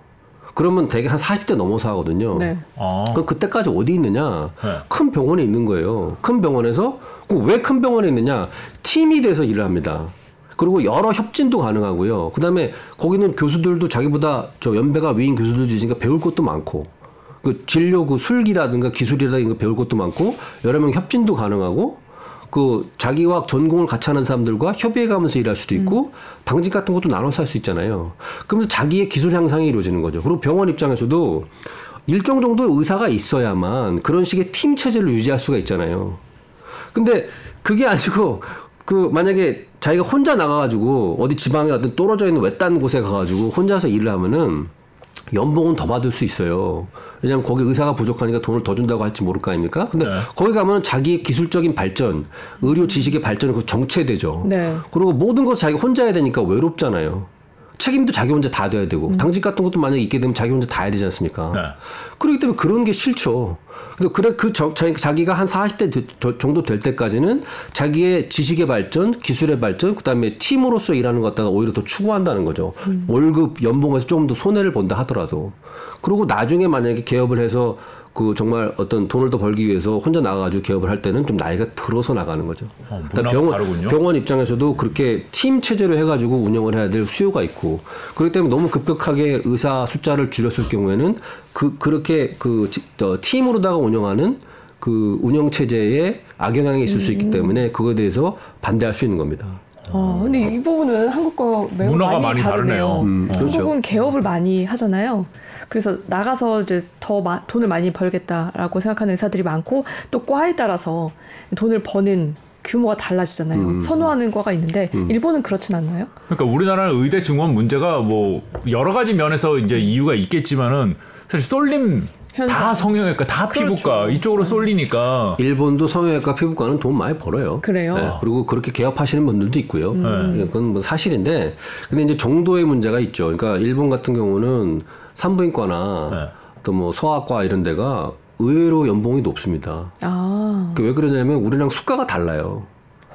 그러면 되게 한 40대 넘어서 하거든요. 네. 아. 그 그때까지 어디 있느냐? 네. 큰 병원에 있는 거예요. 큰 병원에서 왜 큰 병원에 있느냐? 팀이 돼서 일을 합니다. 그리고 여러 협진도 가능하고요. 그다음에 거기는 교수들도 자기보다 저 연배가 위인 교수들도 있으니까 배울 것도 많고 그 진료 그 술기라든가 기술이라든가 배울 것도 많고 여러 명 협진도 가능하고 그 자기와 전공을 같이 하는 사람들과 협의해 가면서 일할 수도 있고 당직 같은 것도 나눠서 할 수 있잖아요. 그러면서 자기의 기술 향상이 이루어지는 거죠. 그리고 병원 입장에서도 일정 정도 의사가 있어야만 그런 식의 팀 체제를 유지할 수가 있잖아요. 근데 그게 아니고 그 만약에 자기가 혼자 나가가지고 어디 지방에 어떤 떨어져 있는 외딴 곳에 가가지고 혼자서 일을 하면은 연봉은 더 받을 수 있어요. 왜냐하면 거기 의사가 부족하니까 돈을 더 준다고 할지 모를 거 아닙니까? 근데 네. 거기 가면 자기의 기술적인 발전, 의료 지식의 발전이 그 정체되죠. 네. 그리고 모든 것을 자기가 혼자 해야 되니까 외롭잖아요. 책임도 자기 혼자 다 돼야 되고 당직 같은 것도 만약에 있게 되면 자기 혼자 다 해야 되지 않습니까? 네. 그렇기 때문에 그런 게 싫죠. 근데 그래 그 저, 자기- 자기가 한 40대 되- 저- 정도 될 때까지는 자기의 지식의 발전, 기술의 발전, 그다음에 팀으로서 일하는 것 갖다가 오히려 더 추구한다는 거죠. 월급, 연봉에서 조금 더 손해를 본다 하더라도. 그리고 나중에 만약에 개업을 해서 그 정말 어떤 돈을 더 벌기 위해서 혼자 나가가지고 개업을 할 때는 좀 나이가 들어서 나가는 거죠. 어, 병원, 다르군요. 병원 입장에서도 그렇게 팀 체제로 해가지고 운영을 해야 될 수요가 있고 그렇기 때문에 너무 급격하게 의사 숫자를 줄였을 경우에는 그 그렇게 그 지- 어, 팀으로다가 운영하는 그 운영 체제에 악영향이 있을 수 있기 음. 때문에 그거에 대해서 반대할 수 있는 겁니다. 어, 근데 이 부분은 한국과 매우 문화가 많이, 많이 다르네요. 다르네요. 음, 그렇죠. 한국은 개업을 많이 하잖아요. 그래서 나가서 이제 더 마- 돈을 많이 벌겠다라고 생각하는 의사들이 많고 또 과에 따라서 돈을 버는 규모가 달라지잖아요. 음. 선호하는 과가 있는데 일본은 그렇진 않나요? 그러니까 우리나라는 의대 증원 문제가 뭐 여러 가지 면에서 이제 이유가 있겠지만은 사실 쏠림 다 현상. 성형외과 다 피부과 그렇죠. 이쪽으로 쏠리니까 일본도 성형외과 피부과는 돈 많이 벌어요. 그래요? 네, 그리고 그렇게 개업하시는 분들도 있고요. 음. 예, 그건 뭐 사실인데, 근데 이제 정도의 문제가 있죠. 그러니까 일본 같은 경우는 산부인과나 네. 또뭐 소아과 이런 데가 의외로 연봉이 높습니다. 아, 그 왜 그러냐면 우리랑 수가가 달라요.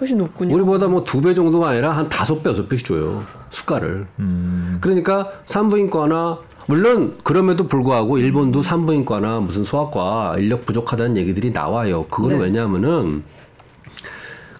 훨씬 높군요. 우리보다 뭐 두 배 정도가 아니라 한 다섯 배 여섯 배씩 줘요. 수가를. 음, 그러니까 산부인과나 물론 그럼에도 불구하고 일본도 산부인과나 무슨 소아과 인력 부족하다는 얘기들이 나와요. 그거는 네. 왜냐하면은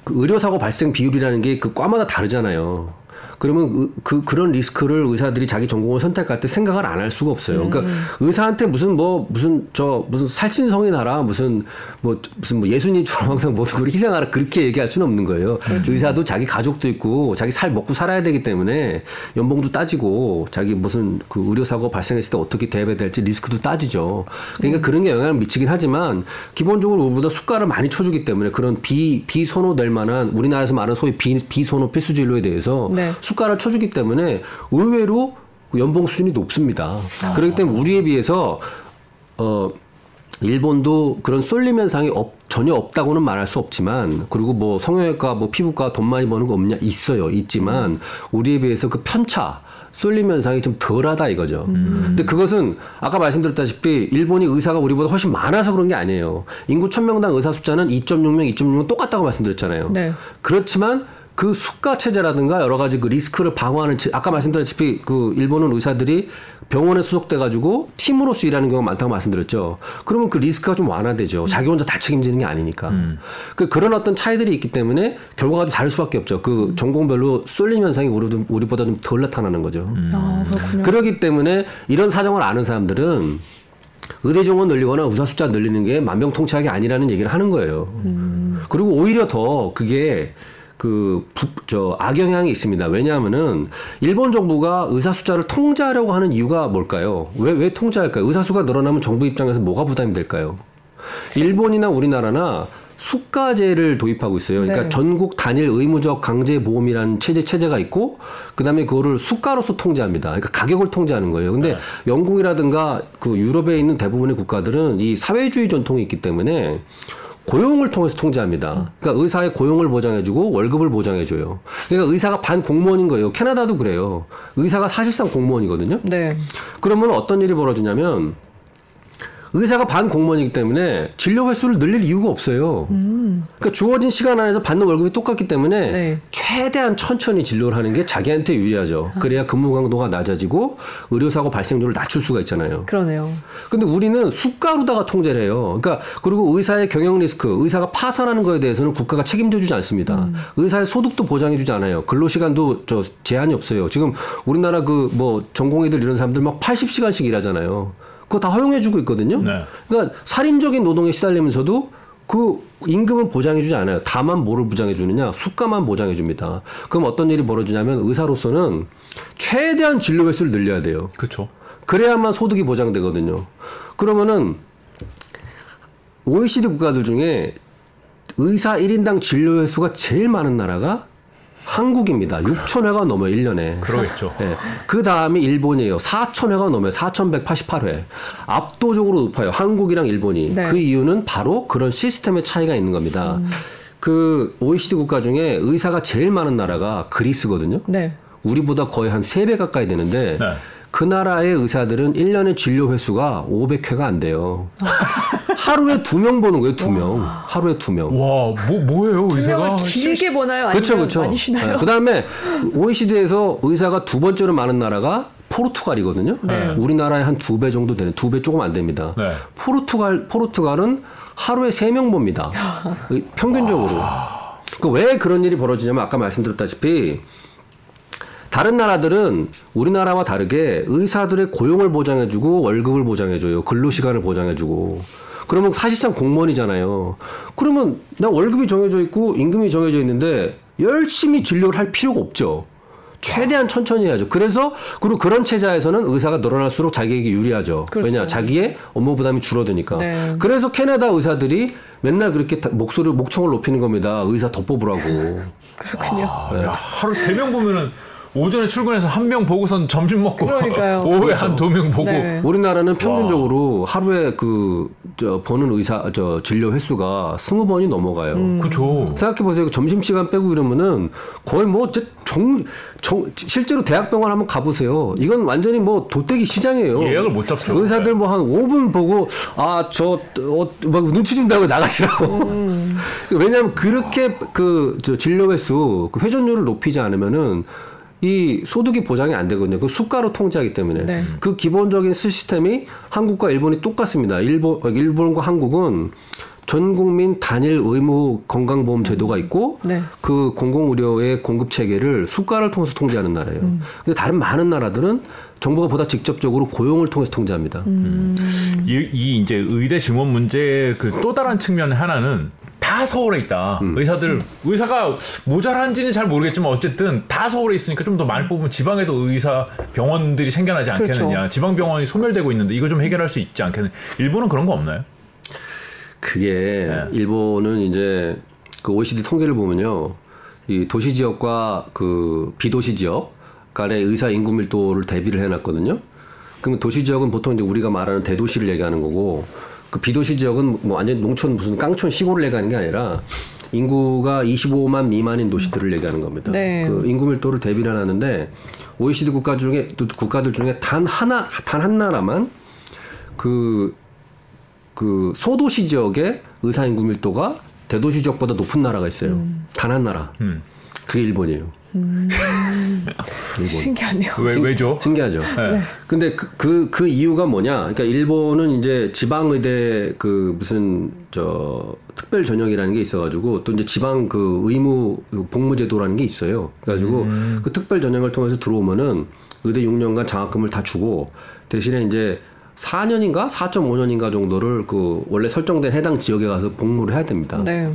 그 의료사고 발생 비율이라는 게 그 과마다 다르잖아요. 그러면 의- 그 그런 리스크를 의사들이 자기 전공을 선택할 때 생각을 안 할 수가 없어요. 그러니까 의사한테 무슨 뭐 무슨 저 무슨 살신성이 나라 무슨 뭐 무슨 뭐 예수님처럼 항상 모든 걸 희생하라 그렇게 얘기할 수는 없는 거예요. 의사도 자기 가족도 있고 자기 살 먹고 살아야 되기 때문에 연봉도 따지고 자기 무슨 그 의료 사고 발생했을 때 어떻게 대비해야 될지 리스크도 따지죠. 그러니까 그런 게 영향을 미치긴 하지만 기본적으로 우리보다 수가를 많이 쳐주기 때문에 그런 비 비선호될 만한 우리나라에서 말하는 소위 비, 비선호 필수 진료에 대해서 네. 수가를 쳐주기 때문에 의외로 그 연봉 수준이 높습니다. 그렇기 때문에 우리에 비해서 어 일본도 그런 쏠림 현상이 없, 전혀 없다고는 말할 수 없지만 그리고 뭐 성형외과 뭐 피부과 돈 많이 버는 거 없냐 있어요 있지만 우리에 비해서 그 편차 쏠림 현상이 좀 덜하다 이거죠. 근데 그것은 아까 말씀드렸다시피 일본이 의사가 우리보다 훨씬 많아서 그런 게 아니에요. 인구 1000명당 의사 숫자는 2.6명, 2.6명 똑같다고 말씀드렸잖아요. 네. 그렇지만 그 수가 체제라든가 여러 가지 그 리스크를 방어하는 체- 아까 말씀드렸다시피 그 일본은 의사들이 병원에 소속돼 가지고 팀으로서 일하는 경우가 많다고 말씀드렸죠. 그러면 그 리스크가 좀 완화되죠. 자기 혼자 다 책임지는 게 아니니까. 그 그런 어떤 차이들이 있기 때문에 결과가 좀 다를 수밖에 없죠. 그 전공별로 쏠림 현상이 우리도 우리보다 좀 덜 나타나는 거죠. 아, 그렇군요. 그렇기 때문에 이런 사정을 아는 사람들은 의대 정원 늘리거나 의사 숫자 늘리는 게 만병통치약이 아니라는 얘기를 하는 거예요. 그리고 오히려 더 그게 그, 부, 저, 악영향이 있습니다. 왜냐하면은, 일본 정부가 의사 숫자를 통제하려고 하는 이유가 뭘까요? 왜, 왜 통제할까요? 의사 수가 늘어나면 정부 입장에서 뭐가 부담이 될까요? 일본이나 우리나라나 수가제를 도입하고 있어요. 그러니까 네. 전국 단일 의무적 강제 보험이라는 체제 체제가 있고 그다음에 그거를 수가로서 통제합니다. 그러니까 가격을 통제하는 거예요. 근데 네. 영국이라든가 그 유럽에 있는 대부분의 국가들은 이 사회주의 전통이 있기 때문에 고용을 통해서 통제합니다. 그러니까 의사의 고용을 보장해주고 월급을 보장해줘요. 그러니까 의사가 반 공무원인 거예요. 캐나다도 그래요. 의사가 사실상 공무원이거든요. 네. 그러면 어떤 일이 벌어지냐면 의사가 반 공무원이기 때문에 진료 횟수를 늘릴 이유가 없어요. 그러니까 주어진 시간 안에서 받는 월급이 똑같기 때문에 네. 최대한 천천히 진료를 하는 게 자기한테 유리하죠. 그래야 근무 강도가 낮아지고 의료사고 발생률을 낮출 수가 있잖아요. 그러네요. 근데 우리는 숫가루다가 통제를 해요. 그러니까 그리고 의사의 경영 리스크, 의사가 파산하는 거에 대해서는 국가가 책임져 주지 않습니다. 의사의 소득도 보장해 주지 않아요. 근로 시간도 저 제한이 없어요. 지금 우리나라 그 뭐 전공의들 이런 사람들 막 80시간씩 일하잖아요. 그거 다 허용해 주고 있거든요. 네. 그러니까 살인적인 노동에 시달리면서도 그 임금은 보장해 주지 않아요. 다만 뭐를 보장해 주느냐? 수가만 보장해 줍니다. 그럼 어떤 일이 벌어지냐면 의사로서는 최대한 진료 횟수를 늘려야 돼요. 그렇죠. 그래야만 소득이 보장되거든요. 그러면은 OECD 국가들 중에 의사 1인당 진료 횟수가 제일 많은 나라가 한국입니다. 6천 회가 넘어요, 1년에. 그러겠죠. 그 다음이 일본이에요. 4천 회가 넘어요. 4,188회. 압도적으로 높아요. 한국이랑 일본이. 네. 그 이유는 바로 그런 시스템의 차이가 있는 겁니다. 그 OECD 국가 중에 의사가 제일 많은 나라가 그리스거든요. 네. 우리보다 거의 한세배 가까이 되는데 네. 그 나라의 의사들은 1년에 진료 횟수가 500회가 안 돼요. 하루에 두 명 보는 거예요, 두 명. 하루에 두 명. 와, 뭐 뭐예요, 의사가? 길게 보나요? 아니면 그렇죠, 그렇죠. 많이 쉬나요? 그 다음에 OECD에서 의사가 두 번째로 많은 나라가 포르투갈이거든요. 네. 우리나라의 한 두 배 정도 되는 두 배 조금 안 됩니다. 네. 포르투갈 포르투갈은 하루에 세 명 봅니다. 의- 평균적으로. 그 왜 그런 일이 벌어지냐면 아까 말씀드렸다시피 다른 나라들은 우리나라와 다르게 의사들의 고용을 보장해주고 월급을 보장해줘요. 근로시간을 보장해주고. 그러면 사실상 공무원이잖아요. 그러면 나 월급이 정해져 있고 임금이 정해져 있는데 열심히 진료를 할 필요가 없죠. 최대한 천천히 해야죠. 그래서 그리고 그런 체제에서는 의사가 늘어날수록 자기에게 유리하죠. 그렇죠. 왜냐 자기의 업무 부담이 줄어드니까. 네. 그래서 캐나다 의사들이 맨날 그렇게 다- 목소리 목청을 높이는 겁니다. 의사 더 뽑으라고. 그렇군요. 아, 야, 하루 세 명 보면은 오전에 출근해서 한 명 보고선 점심 먹고 그러니까요. 오후에 한두 명 보고 네. 우리나라는 평균적으로 하루에 그 저 보는 의사 저 진료 횟수가 스무 번이 넘어가요. 음. 그렇죠. 생각해 보세요. 점심 시간 빼고 이러면은 거의 뭐 정, 정 실제로 대학병원 한번 가보세요. 이건 완전히 뭐 도떼기 시장이에요. 예약을 못 잡죠. 의사들 뭐 한 5분 보고 아저막 눈치 준다고 나가시라고. 왜냐하면 그렇게 그 저 진료 횟수 그 회전율을 높이지 않으면은 이 소득이 보장이 안 되거든요. 그 수가로 통제하기 때문에 네. 그 기본적인 시스템이 한국과 일본이 똑같습니다. 일본 일본과 한국은 전 국민 단일 의무 건강보험 제도가 있고 네. 그 공공의료의 공급 체계를 수가를 통해서 통제하는 나라예요. 음. 근데 다른 많은 나라들은 정부가 보다 직접적으로 고용을 통해서 통제합니다. 음. 이, 이 이제 의대 증원 문제의 그 또 다른 측면 하나는 다 서울에 있다. 음. 의사들 의사가 모자란지는 잘 모르겠지만 어쨌든 다 서울에 있으니까 좀 더 많이 뽑으면 지방에도 의사 병원들이 생겨나지 않겠느냐. 그렇죠. 지방 병원이 소멸되고 있는데 이거 좀 해결할 수 있지 않겠느냐. 일본은 그런 거 없나요? 그게 네. 일본은 이제 그 OECD 통계를 보면요. 이 도시 지역과 그 비도시 지역 간의 의사 인구 밀도를 대비를 해 놨거든요. 그러면 도시 지역은 보통 이제 우리가 말하는 대도시를 얘기하는 거고 그 비도시 지역은 뭐 완전 농촌 무슨 깡촌 시골을 얘기하는 게 아니라 인구가 25만 미만인 도시들을 얘기하는 겁니다. 네. 그 인구 밀도를 대비를 해 놨는데 OECD 국가 중에 또 국가들 중에 단 하나 단 한 나라만 그그 소도시 지역의 의사 인구 밀도가 대도시 지역보다 높은 나라가 있어요. 단한 나라. 음. 그게 일본이에요. 일본. 신기하네요. 왜 왜죠? 신기하죠. 네. 근데 그, 그, 그 이유가 뭐냐? 그러니까 일본은 이제 지방의대 그 무슨 저 특별 전형이라는 게 있어가지고 또 이제 지방 그 의무 복무제도라는 게 있어요. 그래가지고 그 특별 전형을 통해서 들어오면은 의대 6년간 장학금을 다 주고 대신에 이제 4년인가 4.5년인가 정도를 그 원래 설정된 해당 지역에 가서 복무를 해야 됩니다. 네.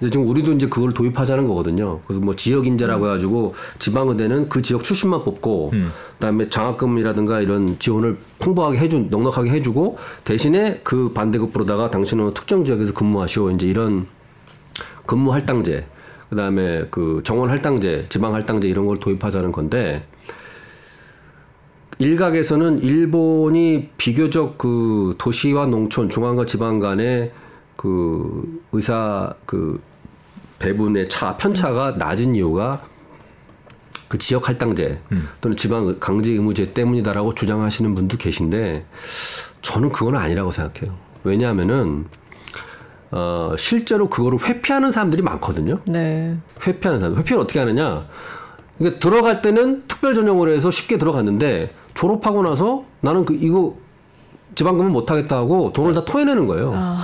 이제 지금 우리도 이제 그걸 도입하자는 거거든요. 그래서 뭐 지역 인재라고 해가지고 지방 의대는 그 지역 출신만 뽑고 그다음에 장학금이라든가 이런 지원을 풍부하게 해준 넉넉하게 해주고 대신에 그 반대급부로다가 당신은 특정 지역에서 근무하시오. 이제 이런 근무 할당제 그다음에 그 정원 할당제 지방 할당제 이런 걸 도입하자는 건데 일각에서는 일본이 비교적 그 도시와 농촌 중앙과 지방 간의 그 의사 그 배분의 차 편차가 낮은 이유가 그 지역 할당제 또는 지방 강제 의무제 때문이다라고 주장하시는 분도 계신데 저는 그건 아니라고 생각해요. 왜냐하면은 어 실제로 그거를 회피하는 사람들이 많거든요. 네. 회피하는 사람. 회피를 어떻게 하느냐? 그러니까 들어갈 때는 특별 전형으로 해서 쉽게 들어갔는데 졸업하고 나서 나는 그 이거 지방금은 못 하겠다 하고 돈을 다 토해내는 거예요. 아,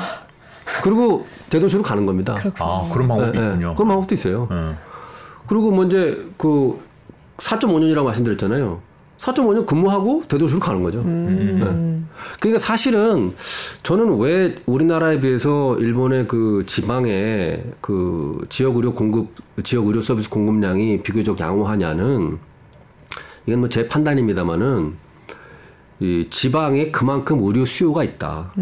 그리고 대도시로 가는 겁니다. 그렇군요. 아 그런 방법이 예, 예. 있군요. 그런 방법도 있어요. 예. 그리고 뭐 이제 그 4.5년이라고 말씀드렸잖아요. 4.5년 근무하고 대도시로 가는 거죠. 네. 그러니까 사실은 저는 왜 우리나라에 비해서 일본의 그 지방의 그 지역 의료 공급, 지역 의료 서비스 공급량이 비교적 양호하냐는 이건 뭐 제 판단입니다만은 이 지방에 그만큼 의료 수요가 있다.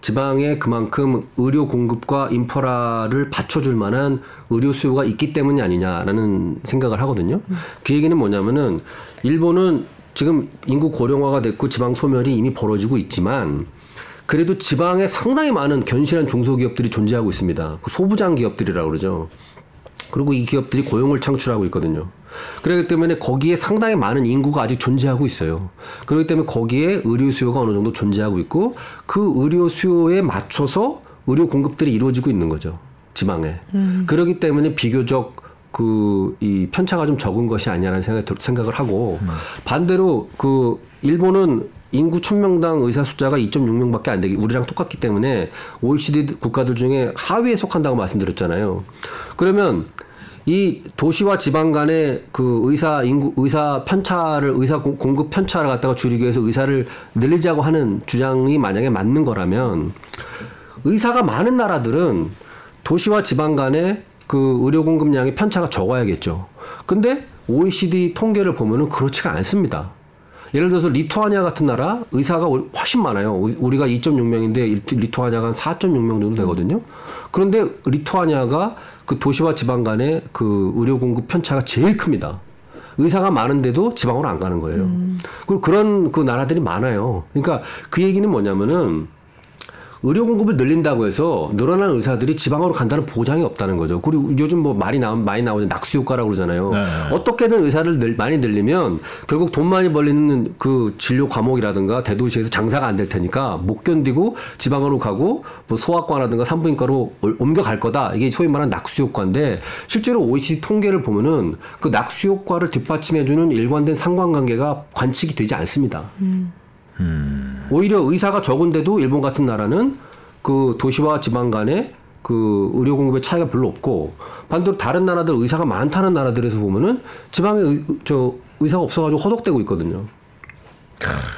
지방에 그만큼 의료 공급과 인프라를 받쳐줄 만한 의료 수요가 있기 때문이 아니냐라는 생각을 하거든요. 그 얘기는 뭐냐면은 일본은 지금 인구 고령화가 됐고 지방 소멸이 이미 벌어지고 있지만 그래도 지방에 상당히 많은 견실한 중소기업들이 존재하고 있습니다. 그 소부장 기업들이라고 그러죠. 그리고 이 기업들이 고용을 창출하고 있거든요. 그렇기 때문에 거기에 상당히 많은 인구가 아직 존재하고 있어요. 그렇기 때문에 거기에 의료 수요가 어느 정도 존재하고 있고 그 의료 수요에 맞춰서 의료 공급들이 이루어지고 있는 거죠. 지방에. 그렇기 때문에 비교적 그 이 편차가 좀 적은 것이 아니냐라는 생각, 생각을 하고 반대로 그 일본은 인구 1000명당 의사 숫자가 2.6명밖에 안 되기 우리랑 똑같기 때문에 OECD 국가들 중에 하위에 속한다고 말씀드렸잖아요. 그러면 이 도시와 지방 간의 그 의사 인구 의사 편차를 의사 공- 공급 편차를 갖다가 줄이기 위해서 의사를 늘리자고 하는 주장이 만약에 맞는 거라면 의사가 많은 나라들은 도시와 지방 간의 그 의료 공급량의 편차가 적어야겠죠. 근데 OECD 통계를 보면은 그렇지가 않습니다. 예를 들어서 리투아니아 같은 나라 의사가 훨씬 많아요. 우- 우리가 2.6명인데 리투아니아가 한 4.6명 정도 되거든요. 그런데 리투아니아가 그 도시와 지방 간의 그 의료 공급 편차가 제일 큽니다. 의사가 많은데도 지방으로 안 가는 거예요. 그리고 그런 그 나라들이 많아요. 그러니까 그 얘기는 뭐냐면은 의료 공급을 늘린다고 해서 늘어난 의사들이 지방으로 간다는 보장이 없다는 거죠. 그리고 요즘 뭐 말이 나 많이 나오죠. 낙수 효과라고 그러잖아요. 네. 어떻게든 의사를 늘, 많이 늘리면 결국 돈 많이 벌리는 그 진료 과목이라든가 대도시에서 장사가 안 될 테니까 못 견디고 지방으로 가고 뭐 소아과라든가 산부인과로 올- 옮겨갈 거다. 이게 소위 말하는 낙수 효과인데 실제로 OECD 통계를 보면은 그 낙수 효과를 뒷받침해주는 일관된 상관관계가 관측이 되지 않습니다. 오히려 의사가 적은데도 일본 같은 나라는 그 도시와 지방 간의 그 의료 공급의 차이가 별로 없고 반대로 다른 나라들 의사가 많다는 나라들에서 보면은 지방에 의, 저 의사가 없어가지고 허덕대고 있거든요.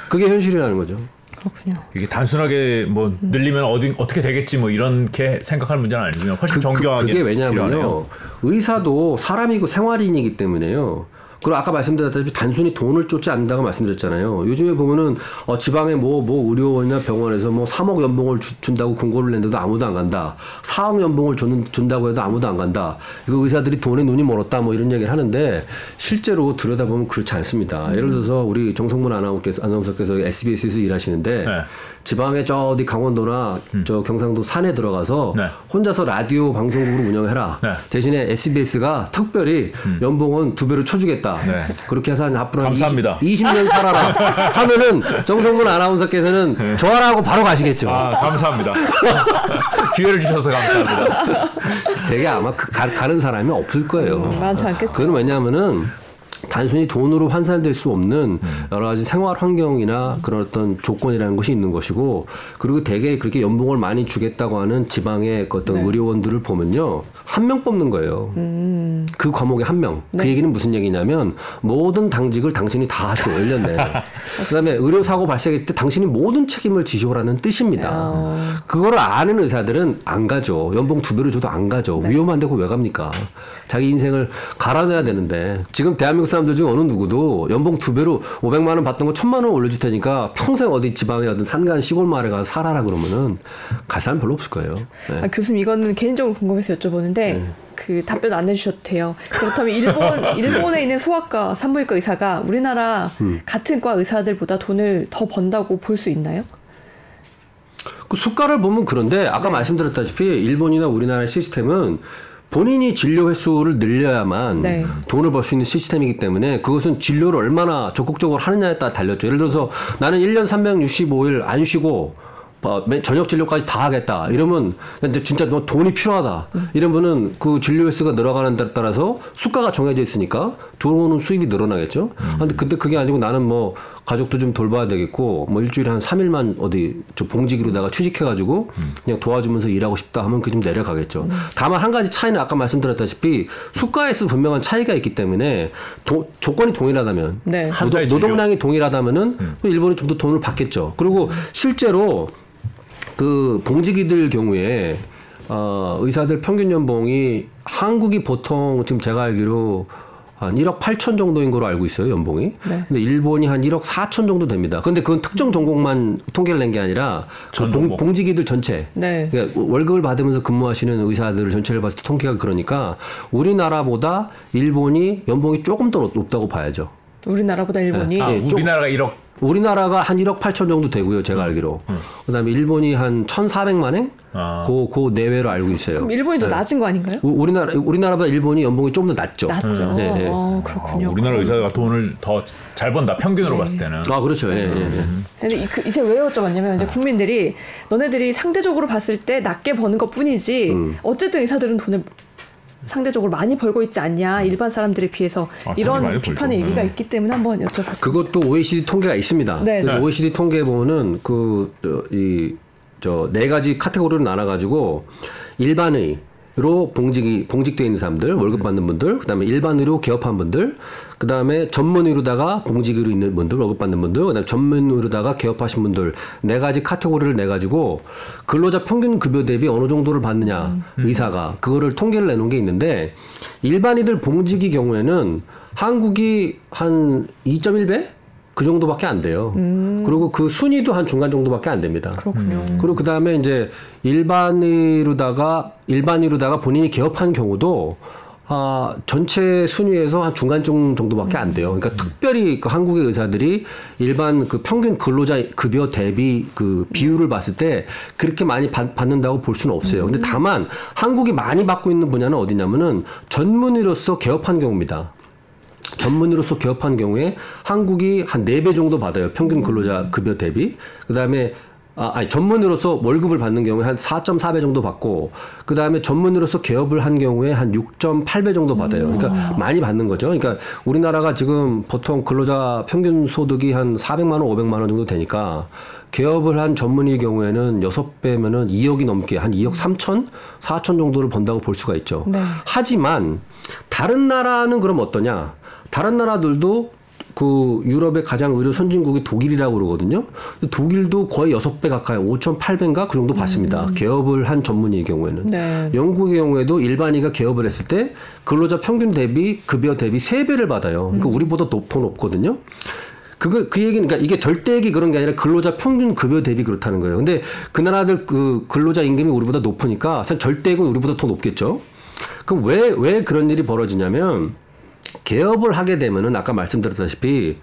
그게 현실이라는 거죠. 그렇군요. 이게 단순하게 뭐 늘리면 어디 어떻게 되겠지 뭐 이렇게 생각할 문제는 아니군요. 훨씬 정교하게 그, 게 왜냐하면요. 필요하네요. 의사도 사람이고 생활인이기 때문에요. 그리고 아까 말씀드렸다시피 단순히 돈을 쫓지 않는다고 말씀드렸잖아요. 요즘에 보면은 어, 지방에 뭐, 뭐 의료원이나 병원에서 뭐 3억 연봉을 주- 준다고 공고를 냈는데도 아무도 안 간다. 4억 연봉을 준, 준다고 해도 아무도 안 간다. 이거 의사들이 돈에 눈이 멀었다 뭐 이런 얘기를 하는데 실제로 들여다보면 그렇지 않습니다. 예를 들어서 우리 정성문 아나운서께서, 아나운서께서 SBS에서 일하시는데 네. 지방에 저 어디 강원도나 저 경상도 산에 들어가서 네. 혼자서 라디오 방송국을 운영해라. 네. 대신에 SBS가 특별히 연봉은 두 배로 쳐주겠다. 네. 그렇게 해서 한 앞으로 한 감사합니다. 20, 년 살아라 하면은 정성문 아나운서께서는 좋아라고 바로 가시겠죠. 아 감사합니다. 기회를 주셔서 감사합니다. 되게 아마 그 가, 가는 사람이 없을 거예요. 음, 많지 않겠죠. 그건 왜냐하면은 단순히 돈으로 환산될 수 없는 여러 가지 생활 환경이나 그런 어떤 조건이라는 것이 있는 것이고 그리고 대개 그렇게 연봉을 많이 주겠다고 하는 지방의 그 어떤 네. 의료원들을 보면요 한 명 뽑는 거예요. 음. 그 과목에 한 명. 그 네. 얘기는 무슨 얘기냐면 모든 당직을 당신이 다 하시고 1년 내에. 그다음에 의료 사고 발생했을 때 당신이 모든 책임을 지시오라는 뜻입니다. 아. 그거를 아는 의사들은 안 가죠. 연봉 두 배로 줘도 안 가죠. 네. 위험한데 그거 왜 갑니까? 자기 인생을 갈아내야 되는데 지금 대한민국 사람들 중에 어느 누구도 연봉 두 배로 500만 원 받던 거 천만 원 올려줄 테니까 평생 어디 지방에 어떤 산간 시골 마을에 가서 살아라 그러면은 갈 사람 별로 없을 거예요. 네. 아, 교수님 이거는 개인적으로 궁금해서 여쭤보는데 그 답변 안 해주셔도 돼요. 그렇다면 일본 일본에 있는 소아과 산부인과 의사가 우리나라 음. 같은 과 의사들보다 돈을 더 번다고 볼 수 있나요? 그 수가를 보면 그런데 아까 말씀드렸다시피 일본이나 우리나라의 시스템은 본인이 진료 횟수를 늘려야만 네. 돈을 벌 수 있는 시스템이기 때문에 그것은 진료를 얼마나 적극적으로 하느냐에 따라 달렸죠. 예를 들어서 나는 1년 365일 안 쉬고 어, 매- 저녁 진료까지 다 하겠다. 이러면 이제 진짜 너 돈이 필요하다. 이러면은 그 진료 횟수가 늘어가는 데 따라서 수가가 정해져 있으니까 들어오는 수입이 늘어나겠죠. 근데 근데 그게 아니고 나는 뭐 가족도 좀 돌봐야 되겠고 뭐 일주일에 한 3일만 어디 저 봉직으로다가 취직해 가지고 그냥 도와주면서 일하고 싶다 하면 그 좀 내려가겠죠. 다만 한 가지 차이는 아까 말씀드렸다시피 수가에서 분명한 차이가 있기 때문에 도- 조건이 동일하다면 네. 한 노동. 노동 량이 동일하다면은 또 일본이 좀 더 돈을 받겠죠. 그리고 실제로 그 봉직이들 경우에 어, 의사들 평균 연봉이 한국이 보통 지금 제가 알기로 한 1억 8천 정도인 걸로 알고 있어요, 연봉이. 네. 근데 일본이 한 1억 4천 정도 됩니다. 근데 그건 특정 전공만 통계를 낸 게 아니라 그전 봉. 봉직이들 전체. 네. 그러니까 월급을 받으면서 근무하시는 의사들을 전체를 봤을 때 통계가 그러니까 우리나라보다 일본이 연봉이 조금 더 높다고 봐야죠. 우리나라보다 일본이 아, 예, 좀- 우리나라가 1억 우리나라가 한 1억 8천 정도 되고요, 제가 알기로. 그다음에 일본이 한 1,400만 엔? 아. 그, 그 내외로 알고 있어요. 그럼 일본이 더 네. 낮은 거 아닌가요? 우- 우리나라 우리나라보다 일본이 연봉이 좀 더 낮죠. 낮죠. 네, 네. 어, 아, 그렇군요. 우리나라 의사가 돈을 더 잘 번다 평균으로 네. 봤을 때는 아 그렇죠. 예, 예, 예. 근데 이- 그- 이제 왜 여쭤봤냐면 이제 국민들이 너네들이 상대적으로 봤을 때 낮게 버는 것 뿐이지 음. 어쨌든 의사들은 돈을 상대적으로 많이 벌고 있지 않냐 일반 사람들에 비해서 아, 이런 비판의. 얘기가 음. 있기 때문에 한번 여쭤봤습니다. 그것도 OECD 통계가 있습니다. 네. 그래서 네. OECD 통계에 보면은 그 이 저 네 가지 카테고리로 나눠 가지고 일반의 로 봉직이 봉직돼 있는 사람들 월급 받는 분들 그다음에 일반의로 개업한 분들 그다음에 전문의로다가 봉직으로 있는 분들 월급 받는 분들 그다음에 전문의로다가 개업하신 분들 네 가지 카테고리를 내 가지고 근로자 평균 급여 대비 어느 정도를 받느냐 의사가 그거를 통계를 내놓은 게 있는데 일반인들 봉직이 경우에는 한국이 한 2.1배 그 정도밖에 안 돼요. 그리고 그 순위도 한 중간 정도밖에 안 됩니다. 그렇군요. 그리고 그 다음에 이제 일반으로다가 일반으로다가 본인이 개업한 경우도 아, 전체 순위에서 한 중간쯤 정도밖에 안 돼요. 그러니까 특별히 그 한국의 의사들이 일반 그 평균 근로자 급여 대비 그 비율을 봤을 때 그렇게 많이 받, 받는다고 볼 수는 없어요. 근데 다만 한국이 많이 받고 있는 분야는 어디냐면은 전문의로서 개업한 경우입니다. 전문의로서 개업한 경우에 한국이 한 네 배 정도 받아요. 평균 근로자 급여 대비. 그다음에 아, 아니, 전문의로서 월급을 받는 경우에 한 4.4배 정도 받고, 그 다음에 전문의로서 개업을 한 경우에 한 6.8배 정도 받아요. 그러니까 많이 받는 거죠. 그러니까 우리나라가 지금 보통 근로자 평균 소득이 한 400만 원, 500만 원 정도 되니까 개업을 한 전문의 경우에는 6배면은 2억이 넘게 한 2억 3천, 4천 정도를 번다고 볼 수가 있죠. 네. 하지만 다른 나라는 그럼 어떠냐? 다른 나라들도 그 유럽의 가장 의료 선진국이 독일이라고 그러거든요. 독일도 거의 6배 가까이 5,800인가 그 정도 받습니다. 개업을 한 전문의의 경우에는. 네. 영국의 경우에도 일반의가 개업을 했을 때 근로자 평균 대비 급여 대비 3배를 받아요. 그러니까 우리보다 높, 더 높거든요. 그거 그 얘기는 그러니까 이게 절대액이 그런 게 아니라 근로자 평균 급여 대비 그렇다는 거예요. 근데 그 나라들 그 근로자 임금이 우리보다 높으니까 사실 절대액은 우리보다 더 높겠죠. 그럼 왜왜 그런 일이 벌어지냐면 개업을 하게 되면은 아까 말씀드렸다시피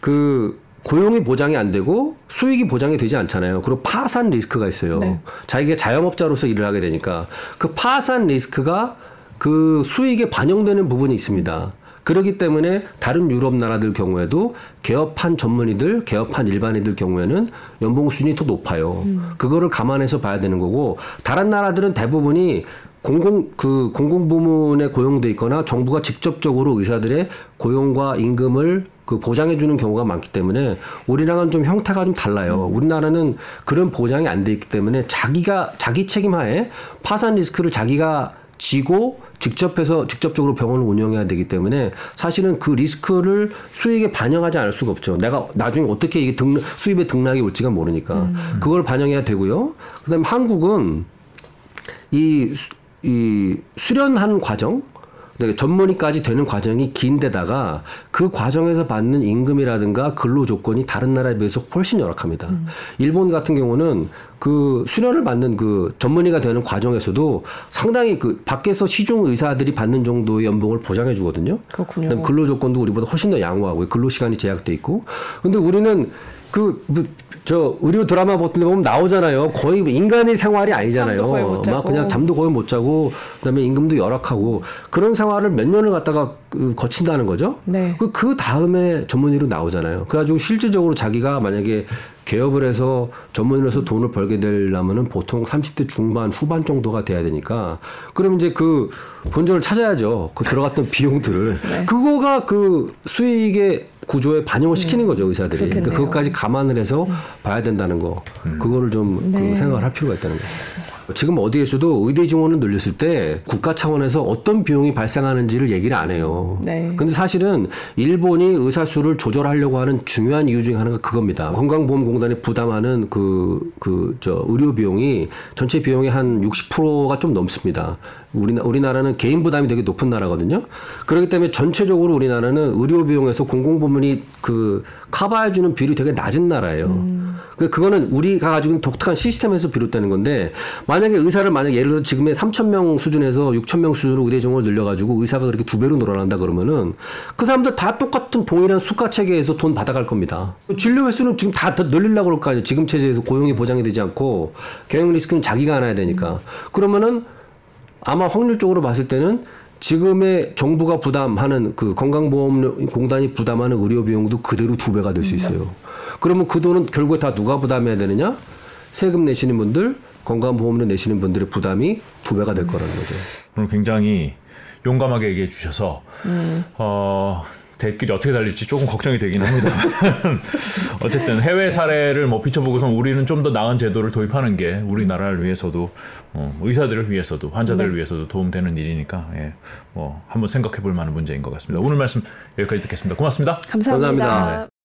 그 고용이 보장이 안 되고 수익이 보장이 되지 않잖아요. 그리고 파산 리스크가 있어요. 네. 자기가 자영업자로서 일을 하게 되니까 그 파산 리스크가 그 수익에 반영되는 부분이 있습니다. 그렇기 때문에 다른 유럽 나라들 경우에도 개업한 전문의들, 개업한 일반인들 경우에는 연봉 수준이 더 높아요. 그거를 감안해서 봐야 되는 거고 다른 나라들은 대부분이 공공 그 공공 부문에 고용돼 있거나 정부가 직접적으로 의사들의 고용과 임금을 그 보장해 주는 경우가 많기 때문에 우리랑은 좀 형태가 좀 달라요. 우리나라는 그런 보장이 안 돼 있기 때문에 자기가 자기 책임하에 파산 리스크를 자기가 지고 직접 해서 직접적으로 병원을 운영해야 되기 때문에 사실은 그 리스크를 수익에 반영하지 않을 수가 없죠. 내가 나중에 어떻게 이게 등 수입의 등락이 올지가 모르니까 그걸 반영해야 되고요. 그다음에 한국은 이, 수- 이 수련하는 과정, 전문의까지 되는 과정이 긴데다가 그 과정에서 받는 임금이라든가 근로 조건이 다른 나라에 비해서 훨씬 열악합니다. 일본 같은 경우는 그 수련을 받는 그 전문의가 되는 과정에서도 상당히 그 밖에서 시중 의사들이 받는 정도의 연봉을 보장해 주거든요. 그렇군요. 근로 조건도 우리보다 훨씬 더 양호하고 근로 시간이 제약돼 있고. 근데 우리는 그저 의료 드라마 같은 데 보면 나오잖아요. 거의 인간의 생활이 아니잖아요. 막 그냥 잠도 거의 못 자고 그다음에 임금도 열악하고 그런 생활을 몇 년을 갖다가 그 거친다는 거죠. 네. 그, 그 다음에 전문의로 나오잖아요. 그래가지고 실질적으로 자기가 만약에 개업을 해서 전문의로서 돈을 벌게 되려면은 보통 30대 중반 후반 정도가 돼야 되니까 그럼 이제 그 본전을 찾아야죠. 그 들어갔던 비용들을 네. 그거가 그 수익의 구조에 반영을 시키는 거죠 의사들이. 그러니까. 그것까지 감안을 해서 봐야 된다는 거. 그거를 좀 네. 그 생각을 할 필요가 있다는 거죠. 지금 어디에서도 의대 증원을 늘렸을 때 국가 차원에서 어떤 비용이 발생하는지를 얘기를 안 해요. 네. 근데 사실은 일본이 의사 수를 조절하려고 하는 중요한 이유 중에 하나가 그겁니다. 건강보험공단이 부담하는 그 그 저 의료 비용이 전체 비용의 한 60%가 좀 넘습니다. 우리 우리나라는 개인 부담이 되게 높은 나라거든요. 그렇기 때문에 전체적으로 우리나라는 의료 비용에서 공공부문이 그 커버해주는 비율이 되게 낮은 나라예요. 그 그거는 우리가 가지고 있는 독특한 시스템에서 비롯되는 건데 만약에 의사를 만약 예를 들어 지금의 3천 명 수준에서 6천 명 수준으로 의대 정원을 늘려가지고 의사가 그렇게 두 배로 늘어난다 그러면은 그 사람들 다 똑같은 동일한 수가 체계에서 돈 받아갈 겁니다. 진료 횟수는 지금 다 더 늘리려고 그럴 거 아니에요. 지금 체제에서 고용이 보장이 되지 않고 경영 리스크는 자기가 안아야 되니까 그러면은 아마 확률적으로 봤을 때는 지금의 정부가 부담하는 그 건강보험공단이 부담하는 의료 비용도 그대로 두 배가 될 수 있어요. 그러면 그 돈은 결국에 다 누가 부담해야 되느냐? 세금 내시는 분들, 건강보험료 내시는 분들의 부담이 두 배가 될 거라는 거죠. 오늘 굉장히 용감하게 얘기해 주셔서 어, 대길이 어떻게 달릴지 조금 걱정이 되긴 합니다. 어쨌든 해외 사례를 뭐 비춰보고서 우리는 좀 더 나은 제도를 도입하는 게 우리나라를 위해서도 어, 의사들을 위해서도 환자들을 위해서도 도움되는 일이니까 예, 뭐 한번 생각해 볼 만한 문제인 것 같습니다. 오늘 말씀 여기까지 듣겠습니다. 고맙습니다. 감사합니다. 감사합니다.